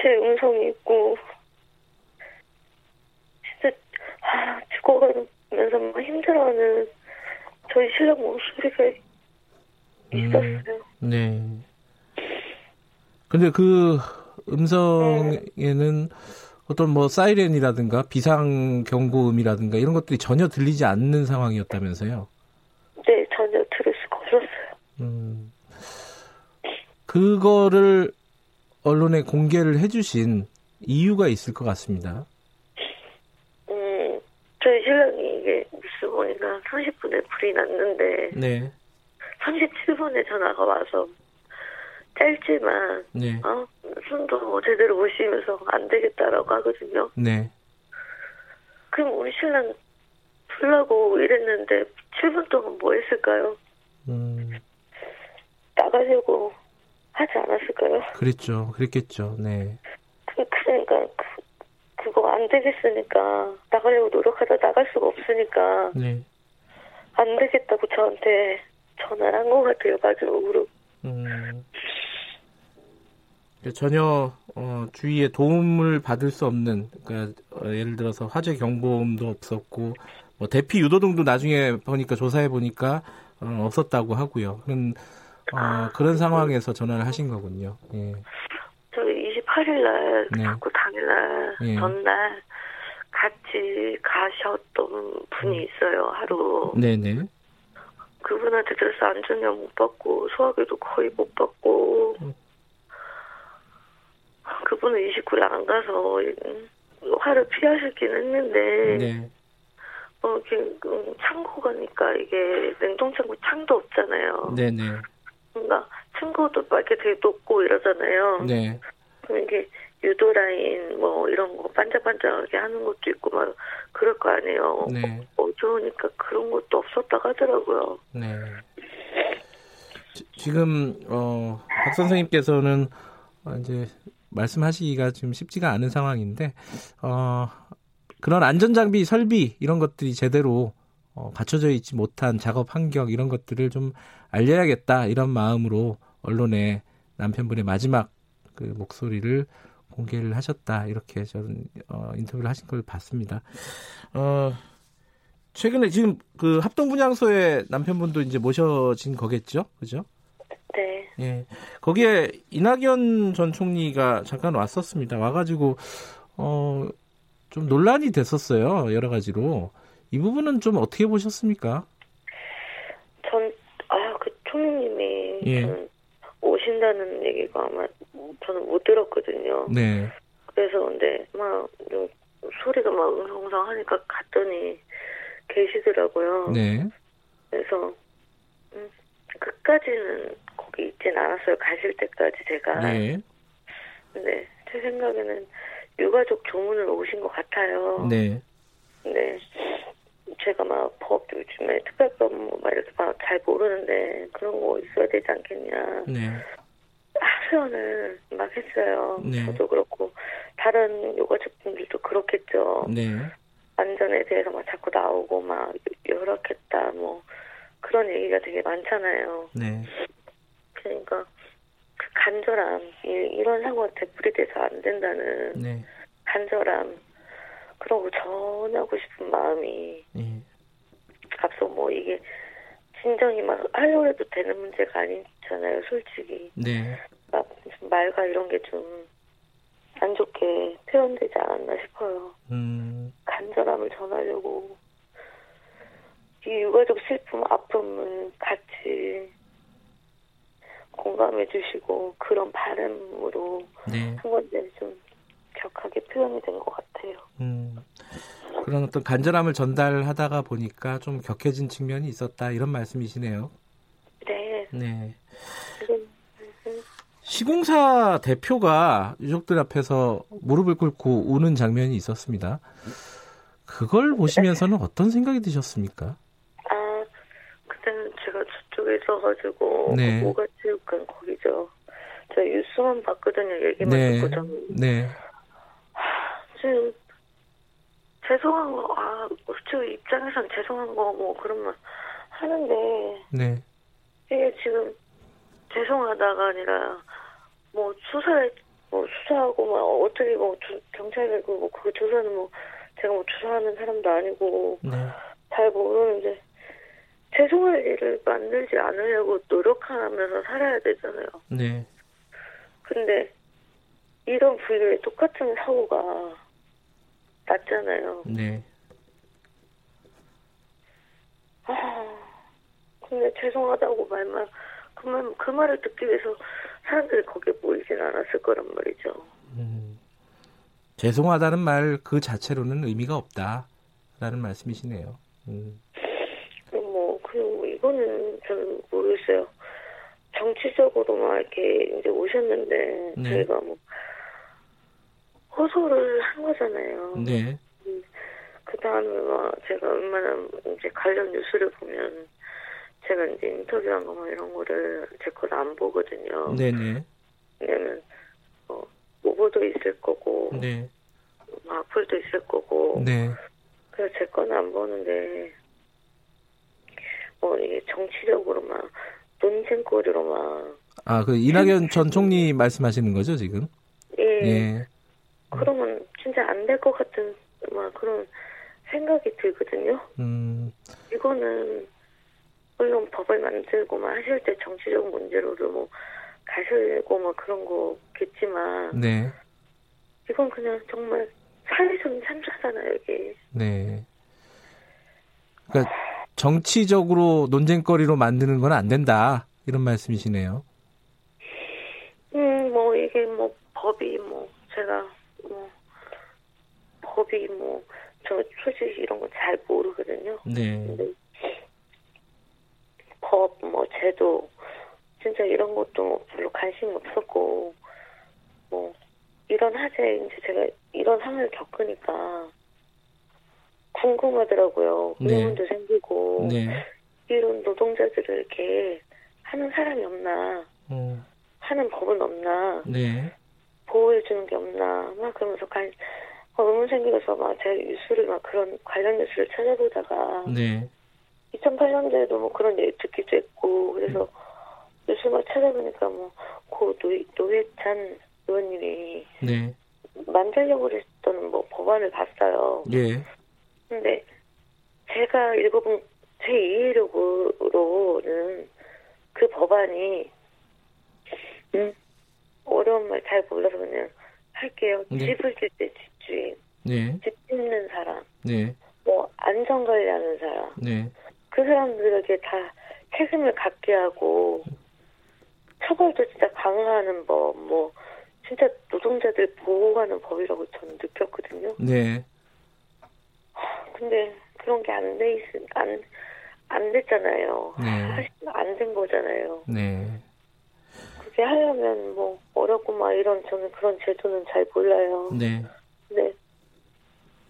제 음성이 있고 진짜 아 죽어가 면서 막 힘들어하는 저희 신랑 목소리가 있었어요. 네. 근데 그 음성에는 어떤 뭐 사이렌이라든가 비상 경고음이라든가 이런 것들이 전혀 들리지 않는 상황이었다면서요? 네, 전혀 들을 수가 없었어요. 음. 그거를 언론에 공개를 해주신 이유가 있을 것 같습니다. 음, 저희 뉴스 보니까 30분에 불이 났는데 네. 37분에 전화가 와서 짧지만 네. 어 숨도 제대로 못 쉬면서 안 되겠다라고 하거든요. 네. 그럼 우리 신랑 불라고 이랬는데 7분 동안 뭐 했을까요? 음, 나가려고 하지 않았을까요? 그랬죠. 그랬겠죠. 네. 그, 그러니까 그, 그거 안 되겠으니까 나가려고 노력하다 나갈 수가 없으니까 네. 안 되겠다고 저한테 전화를 한 것 같아요 마지막으로. 음. 전혀 어, 주위에 도움을 받을 수 없는 그러니까 어, 예를 들어서 화재 경보음도 없었고 뭐 대피 유도 등도 나중에 보니까 조사해 보니까 어, 없었다고 하고요. 그런 어, 그런 상황에서 전화를 하신 거군요. 예. 저희 28일 날 네. 자꾸 당일날 예. 전날 같이 가셨던 분이 있어요 하루. 네네. 그분한테 들어서 안전료 못 받고 소화기도 거의 못 받고 그분은 29일 안 가서 음, 화를 피하셨긴 했는데 네. 어, 이게 음, 창고 가니까 이게 냉동창고 창도 없잖아요. 네네. 뭔가 층고도 막 이렇게 되게 높고 이러잖아요. 네. 이게 유도 라인 뭐 이런 거 반짝반짝하게 하는 것도 있고 막 그럴 거 아니에요. 네. 어두우니까 그런 것도 없었다고 하더라고요. 네. 지- 지금 어, 박 선생님께서는 어, 이제 말씀하시기가 좀 쉽지가 않은 상황인데 어, 그런 안전 장비 설비 이런 것들이 제대로 어, 갖춰져 있지 못한 작업 환경 이런 것들을 좀 알려야겠다 이런 마음으로 언론에 남편분의 마지막 그 목소리를 공개를 하셨다 이렇게 저는 어, 인터뷰를 하신 걸 봤습니다. 어, 최근에 지금 그 합동 분향소에 남편분도 이제 모셔진 거겠죠, 그죠? 네. 예. 거기에 이낙연 전 총리가 잠깐 왔었습니다. 와가지고 어 좀 논란이 됐었어요. 여러 가지로 이 부분은 좀 어떻게 보셨습니까? 전, 아, 그 총리님이 예. 오신다는 얘기가 아마 저는 못 들었거든요. 네. 그래서 근데 막 좀 소리가 막 웅성웅성 하니까 갔더니 계시더라고요. 네. 그래서 음, 끝까지는 거기 있진 않았어요. 가실 때까지 제가. 네. 근데 제 생각에는 유가족 조문으로 오신 것 같아요. 네. 근데 제가 막법 요즘에 특별법 뭐막 이렇게 막 잘 모르는데 그런 거 있어야 되지 않겠냐. 네. 아, 표현을 막 했어요. 네. 저도 그렇고 다른 요가족분들도 그렇겠죠. 네. 안전에 대해서 막 자꾸 나오고 막 열악했다 뭐 그런 얘기가 되게 많잖아요. 네. 그러니까 그 간절함 이, 이런 사고가 되풀이돼서 안 된다는 네. 간절함 그러고 전하고 싶은 마음이 예. 앞서 뭐 이게 진정이 막 하려고 해도 되는 문제가 아니잖아요 솔직히 네. 막 말과 이런 게 좀 안 좋게 표현되지 않았나 싶어요 음. 간절함을 전하려고 이 유가족 슬픔 아픔을 같이 공감해 주시고 그런 바람으로 네. 한 건데 좀 격하게 표현이 된 것 같아요. 음. 그런 어떤 간절함을 전달하다가 보니까 좀 격해진 측면이 있었다 이런 말씀이시네요. 네. 네. 지금 시공사 대표가 유족들 앞에서 무릎을 꿇고 우는 장면이 있었습니다. 그걸 보시면서는 어떤 생각이 드셨습니까? 아 그때는 제가 저쪽에 있어가지고 네. 모가체육관 거기죠. 저 뉴스만 봤거든요. 얘기만 네. 듣고 저는 네. 지금 죄송한 거, 아, 저 입장에선 죄송한 거, 뭐, 그런 말 하는데, 네. 이게 지금 죄송하다가 아니라, 뭐, 수사에, 뭐, 수사하고, 막, 어떻게, 뭐, 조- 경찰이, 그, 뭐, 그거 조사는 뭐, 제가 뭐, 조사하는 사람도 아니고, 네. 잘 모르는데, 죄송할 일을 만들지 않으려고 노력하면서 살아야 되잖아요. 네. 근데, 이런 부류의 똑같은 사고가 났잖아요. 네. 아, 근데 죄송하다고 말만 그말그 말을 듣기 위해서 사람들이 거기에 모이진 않았을 거란 말이죠. 음. 죄송하다는 말 그 자체로는 의미가 없다라는 말씀이시네요. 음. 뭐 그리고 이거는 저는 모르겠어요. 정치적으로만 이렇게 이제 오셨는데 네. 저희가 뭐 호소를 한 거잖아요. 네. 그 다음에 막 제가 웬만한 이제 관련 뉴스를 보면 제가 이제 인터뷰한 거막 이런 거를 제건안 보거든요. 네네. 왜냐면 어, 오보도 있을 거고 네. 뭐 악플도 있을 거고 네. 그래서 제 거는 안 보는데 뭐 이게 정치적으로만 논쟁거리로만 아, 그 이낙연 전 총리 말씀하시는 거죠, 지금? 예, 예. 그러면 진짜 안 될 것 같은 막 그런 생각이 들거든요. 음. 이거는 물론 법을 만들고만 하실 때 정치적 문제로도 뭐 가시고 뭐 그런 거겠지만 네. 이건 그냥 정말 사회적인 참사잖아요 이게. 네. 그러니까 정치적으로 논쟁거리로 만드는 건 안 된다. 이런 말씀이시네요. 음, 뭐, 이게 뭐, 법이 뭐, 제가, 뭐, 법이 뭐, 저 솔직히 이런 거 잘 모르거든요. 네. 근데, 법, 뭐, 제도, 진짜 이런 것도 별로 관심이 없었고, 뭐, 이런 하재, 이제 제가 이런 상황을 겪으니까, 궁금하더라고요. 네. 의문도 생기고, 네. 이런 노동자들을 이렇게 하는 사람이 없나, 음, 하는 법은 없나, 네. 보호해주는 게 없나, 막 그러면서 관, 어, 의문 생기면서 막 제가 뉴스를 막 그런 관련 뉴스를 찾아보다가, 네. 2008년도에도 뭐 그런 얘기 듣기도 했고, 그래서 뉴스 막 찾아보니까 뭐, 고 노, 노회찬 의원님이 네. 만들려고 했던 뭐 법안을 봤어요. 예. 근데 제가 읽어본 제 이해력으로는 그 법안이 음, 어려운 말 잘 몰라서 그냥 할게요. 네. 집을 질 때 집주인, 네. 집 짓는 사람, 네. 뭐 안전 관리하는 사람, 네. 그 사람들에게 다 책임을 갖게 하고 처벌도 진짜 강화하는 법, 뭐 진짜 노동자들 보호하는 법이라고 저는 느꼈거든요. 네. 근데 그런 게 안 돼 있, 안, 안 됐잖아요. 네. 안된 거잖아요. 네. 그게 하려면 뭐 어렵고 막 이런 저는 그런 제도는 잘 몰라요. 네. 근데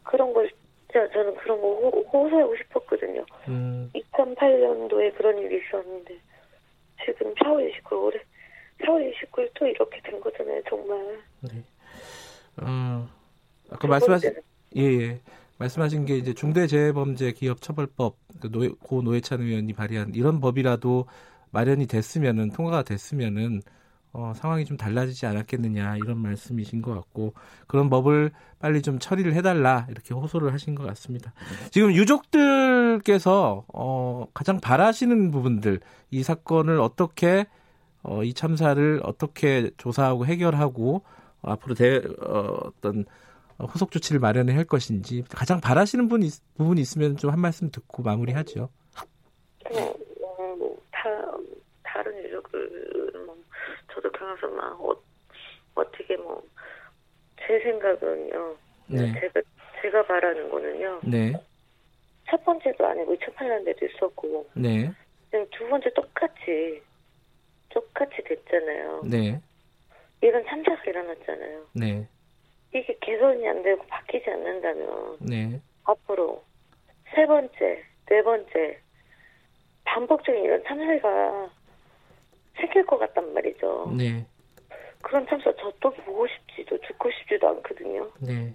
그런 걸 진짜 저는 그런 거 호, 호소하고 싶었거든요. 음, 2008년도에 그런 일이 있었는데 지금 4월 29일 올해 4월 29일 또 이렇게 된 거잖아요, 정말. 네. 어, 아까 말씀하신 예, 예. 말씀하신 게 이제 중대재해범죄 기업처벌법 그 노, 고 노회찬 의원이 발의한 이런 법이라도 마련이 됐으면은 통과가 됐으면은 어, 상황이 좀 달라지지 않았겠느냐 이런 말씀이신 것 같고 그런 법을 빨리 좀 처리를 해달라 이렇게 호소를 하신 것 같습니다. 지금 유족들께서 어, 가장 바라시는 부분들 이 사건을 어떻게 어, 이 참사를 어떻게 조사하고 해결하고 어, 앞으로 대, 어, 어떤 후속 조치를 마련을 할 것인지 가장 바라시는 분 부분이 있으면 좀 한 말씀 듣고 마무리하죠. 뭐, 뭐, 다, 다른 유족들, 뭐, 저도 경험서 막, 어, 어떻게 뭐, 제 생각은요. 네. 제가, 제가 바라는 거는요. 네. 첫 번째도 아니고 2008년에도 있었고. 네. 지금 두 번째 똑같이, 똑같이 됐잖아요. 네. 이런 참사가 일어났잖아요. 네. 이게 개선이 안 되고 바뀌지 않는다면 네. 앞으로 세 번째, 네 번째 반복적인 이런 참사가 생길 것 같단 말이죠. 네. 그런 참사 저 또 보고 싶지도 죽고 싶지도 않거든요. 네.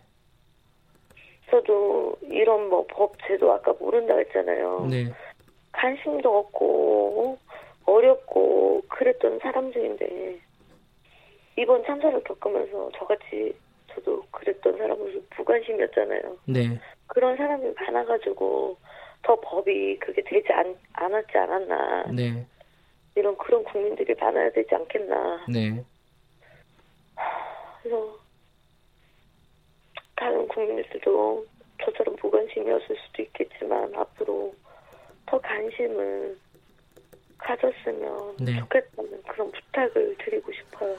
저도 이런 뭐 법 제도 아까 모른다 했잖아요. 네. 관심도 없고 어렵고 그랬던 사람 중인데 이번 참사를 겪으면서 저같이 저도 그랬던 사람으로서 무관심이었잖아요. 네. 그런 사람이 많아가지고 더 법이 그게 되지 않, 않았지 않았나. 네. 이런 그런 국민들이 많아야 되지 않겠나. 네. 그래서 다른 국민들도 저처럼 무관심이었을 수도 있겠지만 앞으로 더 관심을 가졌으면 네. 좋겠다는 그런 부탁을 드리고 싶어요.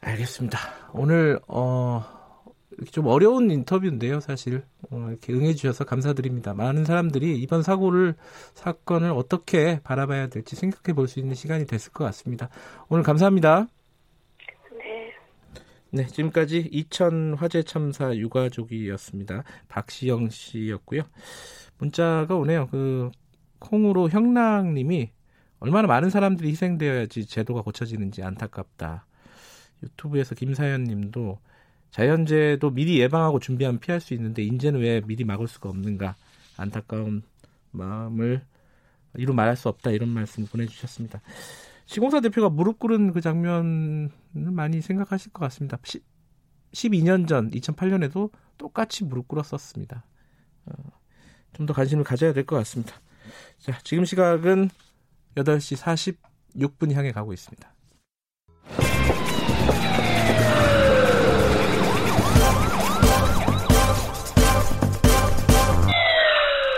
알겠습니다. 오늘 어 이렇게 좀 어려운 인터뷰인데요, 사실 어, 이렇게 응해주셔서 감사드립니다. 많은 사람들이 이번 사고를 사건을 어떻게 바라봐야 될지 생각해 볼 수 있는 시간이 됐을 것 같습니다. 오늘 감사합니다. 네. 네, 지금까지 이천 화재 참사 유가족이었습니다. 박시영 씨였고요. 문자가 오네요. 그 콩으로 형랑님이 얼마나 많은 사람들이 희생되어야지 제도가 고쳐지는지 안타깝다. 유튜브에서 김사연 님도 자연재해도 미리 예방하고 준비하면 피할 수 있는데 인제는 왜 미리 막을 수가 없는가 안타까운 마음을 이루 말할 수 없다 이런 말씀 보내주셨습니다. 시공사 대표가 무릎 꿇은 그 장면을 많이 생각하실 것 같습니다. 12년 전 2008년에도 똑같이 무릎 꿇었었습니다. 어, 좀더 관심을 가져야 될 것 같습니다. 자, 지금 시각은 8시 46분 향해 가고 있습니다.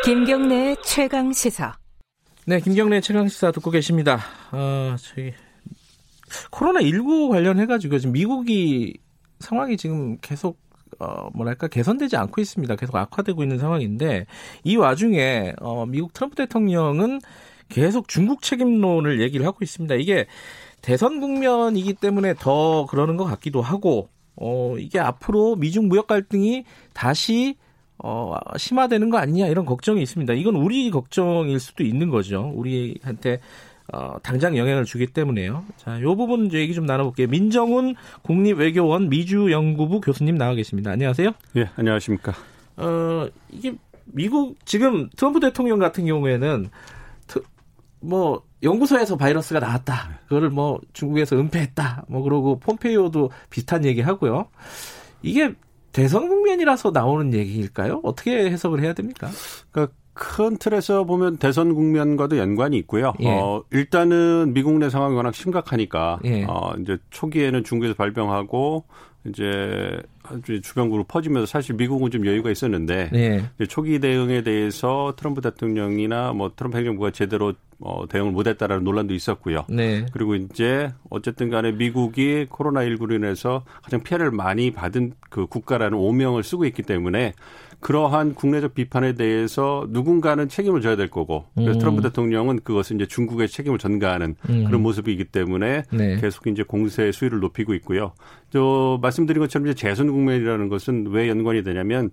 김경래 최강 시사. 네, 김경래 최강 시사 듣고 계십니다. 어, 저기 코로나 19 관련해 가지고 지금 미국이 상황이 지금 계속 어, 뭐랄까 개선되지 않고 있습니다. 계속 악화되고 있는 상황인데 이 와중에 어, 미국 트럼프 대통령은 계속 중국 책임론을 얘기를 하고 있습니다. 이게 대선 국면이기 때문에 더 그러는 것 같기도 하고 어, 이게 앞으로 미중 무역 갈등이 다시 어, 심화되는 거 아니냐 이런 걱정이 있습니다. 이건 우리 걱정일 수도 있는 거죠. 우리한테 어, 당장 영향을 주기 때문에요. 자, 요 부분 이제 얘기 좀 나눠볼게요. 민정훈 국립외교원 미주연구부 교수님 나와 계십니다. 안녕하세요. 예, 안녕하십니까. 어, 이게 미국 지금 트럼프 대통령 같은 경우에는 트, 뭐 연구소에서 바이러스가 나왔다. 그거를 뭐 중국에서 은폐했다. 뭐 그러고 폼페이오도 비슷한 얘기 하고요. 이게 대선 국면이라서 나오는 얘기일까요? 어떻게 해석을 해야 됩니까? 그러니까 큰 틀에서 보면 대선 국면과도 연관이 있고요. 예. 어, 일단은 미국 내 상황이 워낙 심각하니까 예. 어, 이제 초기에는 중국에서 발병하고 이제 아 주 주변국으로 퍼지면서 사실 미국은 좀 여유가 있었는데 네. 초기 대응에 대해서 트럼프 대통령이나 뭐 트럼프 행정부가 제대로 어, 대응을 못했다라는 논란도 있었고요. 네. 그리고 이제 어쨌든 간에 미국이 코로나19로 인해서 가장 피해를 많이 받은 그 국가라는 오명을 쓰고 있기 때문에 그러한 국내적 비판에 대해서 누군가는 책임을 져야 될 거고 그래서 음. 트럼프 대통령은 그것을 이제 중국의 책임을 전가하는 음. 그런 모습이기 때문에 네. 계속 이제 공세의 수위를 높이고 있고요. 저 말씀드린 것처럼 이제 재선 국면이라는 것은 왜 연관이 되냐면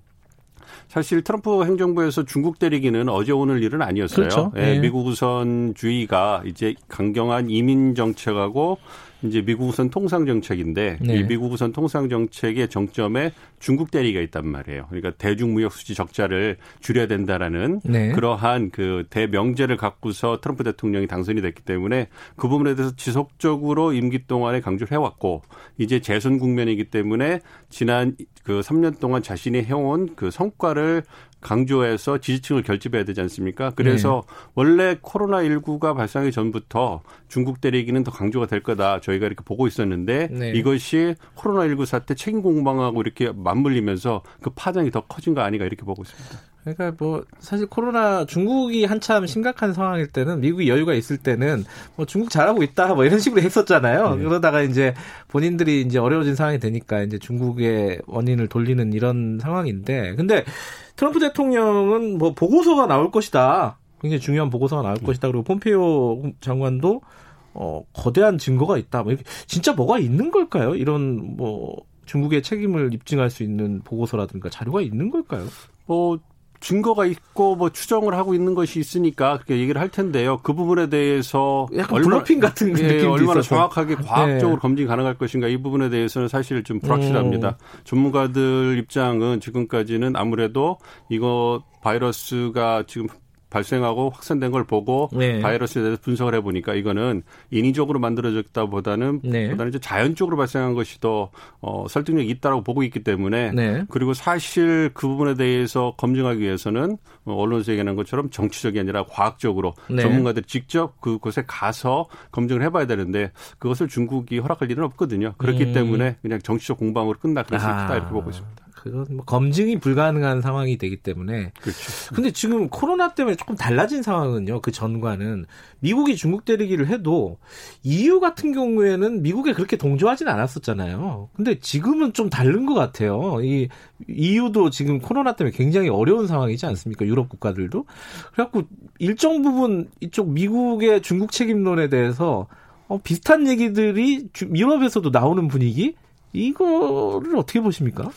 사실 트럼프 행정부에서 중국 때리기는 어제 오늘 일은 아니었어요. 그렇죠. 예, 예. 미국 우선주의가 이제 강경한 이민 정책하고 이제 미국 우선 통상 정책인데 네. 이 미국 우선 통상 정책의 정점에 중국 대리가 있단 말이에요. 그러니까 대중 무역 수지 적자를 줄여야 된다라는 네. 그러한 그 대명제를 갖고서 트럼프 대통령이 당선이 됐기 때문에 그 부분에 대해서 지속적으로 임기 동안에 강조를 해왔고 이제 재선 국면이기 때문에 지난 그 3년 동안 자신이 해온 그 성과를 강조해서 지지층을 결집해야 되지 않습니까? 그래서 네. 원래 코로나19가 발생하기 전부터 중국 대리기는 더 강조가 될 거다. 저희가 이렇게 보고 있었는데 네. 이것이 코로나19 사태 책임 공방하고 이렇게 맞물리면서 그 파장이 더 커진 거 아닌가 이렇게 보고 있습니다. 그러니까 뭐 사실 코로나 중국이 한참 심각한 상황일 때는 미국이 여유가 있을 때는 뭐 중국 잘하고 있다 뭐 이런 식으로 했었잖아요. 네. 그러다가 이제 본인들이 이제 어려워진 상황이 되니까 이제 중국의 원인을 돌리는 이런 상황인데 근데 트럼프 대통령은 뭐 보고서가 나올 것이다. 굉장히 중요한 보고서가 나올 네. 것이다. 그리고 폼페이오 장관도 어 거대한 증거가 있다. 뭐 이렇게 진짜 뭐가 있는 걸까요? 이런 뭐 중국의 책임을 입증할 수 있는 보고서라든가 자료가 있는 걸까요? 뭐 증거가 있고 뭐 추정을 하고 있는 것이 있으니까 그렇게 얘기를 할 텐데요. 그 부분에 대해서 약간 얼마, 블러핑 같은 예, 느낌이 얼마나 있어서. 정확하게 과학적으로 네. 검증 가능할 것인가 이 부분에 대해서는 사실 좀 불확실합니다. 음. 전문가들 입장은 지금까지는 아무래도 이거 바이러스가 지금 발생하고 확산된 걸 보고 네. 바이러스에 대해서 분석을 해보니까 이거는 인위적으로 만들어졌다 보다는 네. 보다는 이제 자연적으로 발생한 것이 더 어, 설득력이 있다라고 보고 있기 때문에 네. 그리고 사실 그 부분에 대해서 검증하기 위해서는 어, 언론에서 얘기하는 것처럼 정치적이 아니라 과학적으로 네. 전문가들이 직접 그곳에 가서 검증을 해봐야 되는데 그것을 중국이 허락할 일은 없거든요. 그렇기 음. 때문에 그냥 정치적 공방으로 끝날 가능성이 아. 크다 이렇게 보고 있습니다. 그건 뭐 검증이 불가능한 상황이 되기 때문에. 그렇죠. 근데 지금 코로나 때문에 조금 달라진 상황은요. 그 전과는 미국이 중국 때리기를 해도 EU 같은 경우에는 미국에 그렇게 동조하진 않았었잖아요. 근데 지금은 좀 다른 것 같아요. 이 EU도 지금 코로나 때문에 굉장히 어려운 상황이지 않습니까? 유럽 국가들도. 그래갖고 일정 부분 이쪽 미국의 중국 책임론에 대해서 어, 비슷한 얘기들이 유럽에서도 나오는 분위기 이거를 어떻게 보십니까?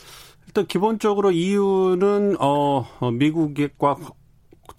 일단 기본적으로 이유는 어, 어 미국과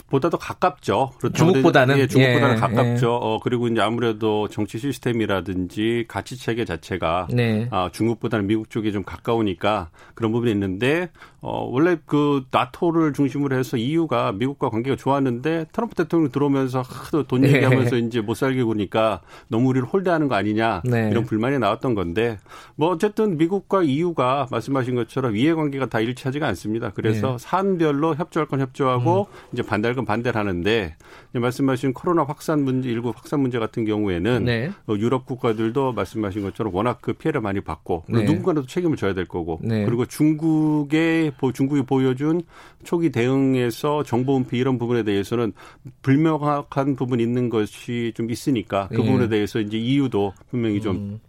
보다도 가깝죠. 그렇죠. 중국보다는 예, 중국보다는 예, 가깝죠. 예. 어 그리고 이제 아무래도 정치 시스템이라든지 가치 체계 자체가 네. 아, 중국보다는 미국 쪽에 좀 가까우니까 그런 부분이 있는데 어 원래 그 나토를 중심으로 해서 EU가 미국과 관계가 좋았는데 트럼프 대통령 들어오면서 하도 돈 네. 얘기하면서 네. 이제 못 살게 구니까 너무 우리를 홀대하는 거 아니냐 네. 이런 불만이 나왔던 건데 뭐 어쨌든 미국과 EU가 말씀하신 것처럼 이해 관계가 다 일치하지가 않습니다. 그래서 네. 산별로 협조할 건 협조하고 음. 이제 반대할 건 반대를 하는데 말씀하신 코로나 확산 문제 일부 확산 문제 같은 경우에는 네. 어, 유럽 국가들도 말씀하신 것처럼 워낙 그 피해를 많이 받고 네. 누군가도 책임을 져야 될 거고 그리고 중국의 중국이 보여준 초기 대응에서 정보 은폐 이런 부분에 대해서는 불명확한 부분이 있는 것이 좀 있으니까 그 예. 부분에 대해서 이제 이유도 분명히 좀 음.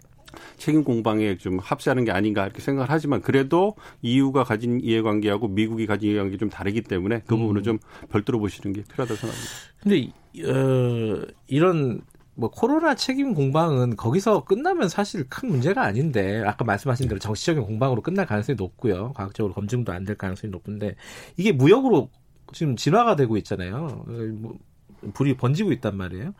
책임 공방에 좀 합세하는 게 아닌가 이렇게 생각을 하지만 그래도 EU가 가진 이해관계하고 미국이 가진 이해관계 좀 다르기 때문에 그 음. 부분을 좀 별도로 보시는 게 필요하다고 생각합니다. 근데 어, 이런 뭐 코로나 책임 공방은 거기서 끝나면 사실 큰 문제가 아닌데 아까 말씀하신 대로 정치적인 공방으로 끝날 가능성이 높고요. 과학적으로 검증도 안 될 가능성이 높은데 이게 무역으로 지금 진화가 되고 있잖아요. 뭐 불이 번지고 있단 말이에요.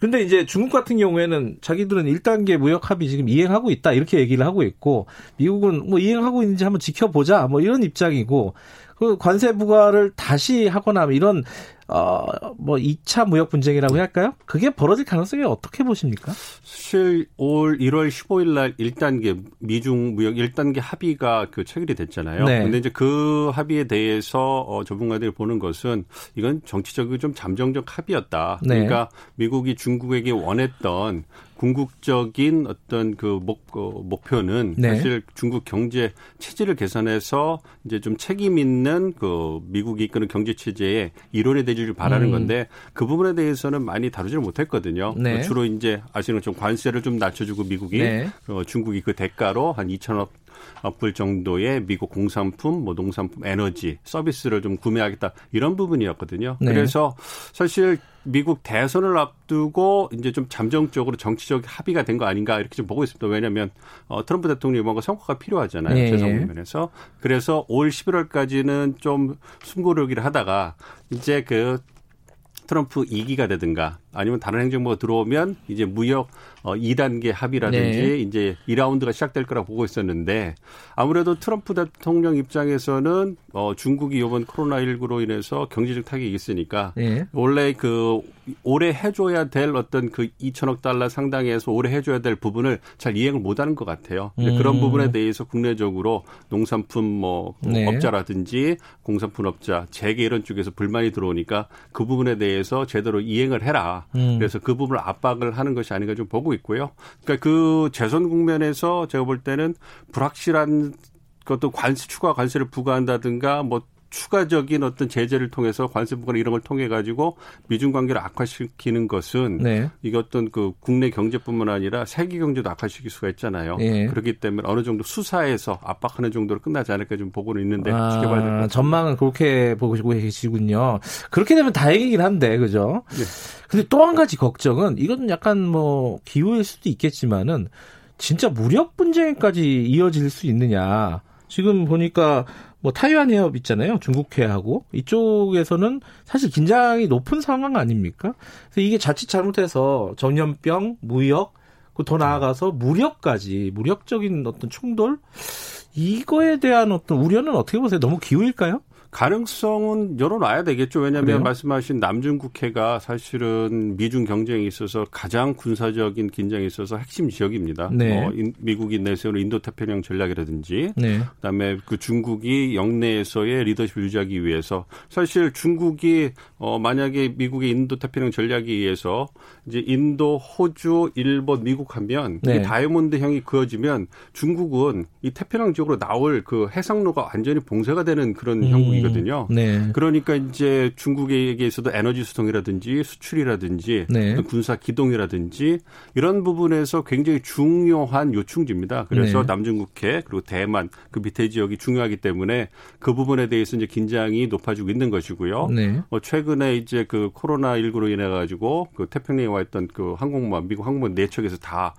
근데 이제 중국 같은 경우에는 자기들은 1단계 무역 합의 지금 이행하고 있다 이렇게 얘기를 하고 있고 미국은 뭐 이행하고 있는지 한번 지켜보자 뭐 이런 입장이고 그 관세 부과를 다시 하거나 이런 어뭐 2차 무역 분쟁이라고 할까요? 그게 벌어질 가능성이 어떻게 보십니까? 사실 올 1월 15일 날 1단계 미중 무역 1단계 합의가 그 체결이 됐잖아요. 네. 근데 이제 그 합의에 대해서 어 전문가들이 보는 것은 이건 정치적으로 좀 잠정적 합의였다. 네. 그러니까 미국이 중국에게 원했던 궁극적인 어떤 그 목, 그 목표는 네. 사실 중국 경제 체질을 개선해서 이제 좀 책임 있는 그 미국이 이끄는 경제 체제에 이론이 되지를 바라는 음. 건데 그 부분에 대해서는 많이 다루지를 못했거든요. 네. 뭐 주로 이제 아시는 좀 관세를 좀 낮춰주고 미국이 네. 어, 중국이 그 대가로 한 2천억 불 정도의 미국 공산품, 뭐 농산품, 에너지, 서비스를 좀 구매하겠다 이런 부분이었거든요. 네. 그래서 사실 미국 대선을 앞두고 이제 좀 잠정적으로 정치적 합의가 된 거 아닌가 이렇게 좀 보고 있습니다. 왜냐하면 어, 트럼프 대통령이 뭔가 성과가 필요하잖아요. 네. 재선 국면에서. 그래서 올 11월까지는 좀 숨고르기를 하다가 이제 그 트럼프 2기가 되든가 아니면 다른 행정부가 들어오면 이제 무역 어 2단계 합의라든지 네. 이제 2라운드가 시작될 거라 보고 있었는데 아무래도 트럼프 대통령 입장에서는 어 중국이 이번 코로나19로 인해서 경제적 타격이 있으니까 네. 원래 그 올해 해줘야 될 어떤 그 2천억 달러 상당에서 올해 해줘야 될 부분을 잘 이행을 못하는 것 같아요. 음. 그런 부분에 대해서 국내적으로 농산품 뭐 네. 업자라든지 공산품 업자, 재계 이런 쪽에서 불만이 들어오니까 그 부분에 대해서 제대로 이행을 해라. 음. 그래서 그 부분을 압박을 하는 것이 아닌가 좀 보고 있고요. 그러니까 그 재선 국면에서 제가 볼 때는 불확실한 것도 관세 추가 관세를 부과한다든가 뭐 추가적인 어떤 제재를 통해서 관세 부과 이런 걸 통해 가지고 미중 관계를 악화시키는 것은 네. 이게 어떤 그 국내 경제뿐만 아니라 세계 경제도 악화시킬 수가 있잖아요. 네. 그렇기 때문에 어느 정도 수사에서 압박하는 정도로 끝나지 않을까 좀 보고는 있는데 아, 지켜봐야 될 것 같습니다. 전망은 그렇게 보고 계시군요. 그렇게 되면 다행이긴 한데 그죠? 네. 근데 또 한 가지 걱정은 이건 약간 뭐 기후일 수도 있겠지만은 진짜 무력 분쟁까지 이어질 수 있느냐. 지금 보니까 뭐 타이완 해협 있잖아요. 중국해하고 이쪽에서는 사실 긴장이 높은 상황 아닙니까? 그래서 이게 자칫 잘못해서 전염병, 무역, 더 나아가서 무력까지 무력적인 어떤 충돌 이거에 대한 어떤 우려는 어떻게 보세요? 너무 기우일까요? 가능성은 열어놔야 되겠죠. 왜냐하면 그래요? 말씀하신 남중 국해가 사실은 미중 경쟁에 있어서 가장 군사적인 긴장에 있어서 핵심 지역입니다. 네. 어, 인, 미국이 내세우는 인도태평양 전략이라든지, 네. 그다음에 그 중국이 영내에서의 리더십을 유지하기 위해서 사실 중국이 어, 만약에 미국의 인도태평양 전략에 의해서 이제 인도, 호주, 일본, 미국 하면 네. 이 다이아몬드 형이 그어지면 중국은 이 태평양 지역으로 나올 그 해상로가 완전히 봉쇄가 되는 그런 음. 형국이 있거든요. 네. 그러니까 이제 중국에게서도 에너지 수송이라든지 수출이라든지 네. 군사 기동이라든지 이런 부분에서 굉장히 중요한 요충지입니다. 그래서 네. 남중국해 그리고 대만 그 밑에 지역이 중요하기 때문에 그 부분에 대해서 이제 긴장이 높아지고 있는 것이고요. 네. 어, 최근에 이제 그 코로나 19로 인해 가지고 그 태평양에 와 있던 그 항공모함 미국 항공모함 네 척에서 다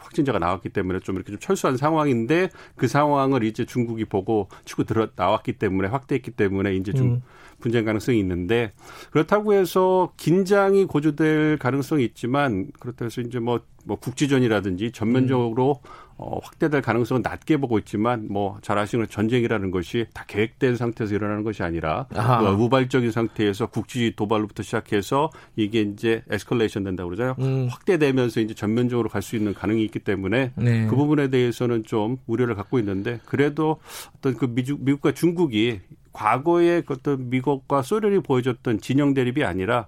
확진자가 나왔기 때문에 좀 이렇게 좀 철수한 상황인데 그 상황을 이제 중국이 보고 치고 들어 나왔기 때문에 확대했기 때문에 이제 좀 음. 분쟁 가능성이 있는데 그렇다고 해서 긴장이 고조될 가능성이 있지만 그렇다고 해서 이제 뭐, 뭐 국지전이라든지 전면적으로 음. 어, 확대될 가능성은 낮게 보고 있지만 뭐 잘 아시는 전쟁이라는 것이 다 계획된 상태에서 일어나는 것이 아니라 그 우발적인 상태에서 국지 도발로부터 시작해서 이게 이제 에스컬레이션 된다고 그러잖아요. 음. 확대되면서 이제 전면적으로 갈 수 있는 가능이 있기 때문에 네. 그 부분에 대해서는 좀 우려를 갖고 있는데 그래도 어떤 그 미국, 미국과 중국이 과거에 어떤 미국과 소련이 보여줬던 진영 대립이 아니라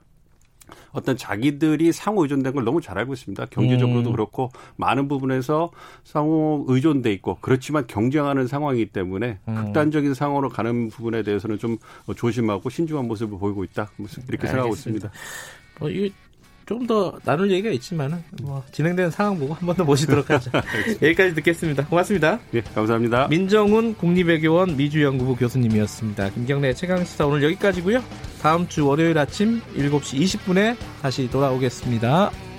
어떤 자기들이 상호 의존된 걸 너무 잘 알고 있습니다. 경제적으로도 음. 그렇고 많은 부분에서 상호 의존돼 있고 그렇지만 경쟁하는 상황이기 때문에 음. 극단적인 상황으로 가는 부분에 대해서는 좀 조심하고 신중한 모습을 보이고 있다. 이렇게 생각하고 있습니다. 어, 이게 좀 더 나눌 얘기가 있지만은 뭐 진행되는 상황 보고 한 번 더 모시도록 하죠. 여기까지 듣겠습니다. 고맙습니다. 네, 감사합니다. 민정훈 국립외교원 미주연구부 교수님이었습니다. 김경래 최강 시사 오늘 여기까지고요. 다음 주 월요일 아침 7시 20분에 다시 돌아오겠습니다.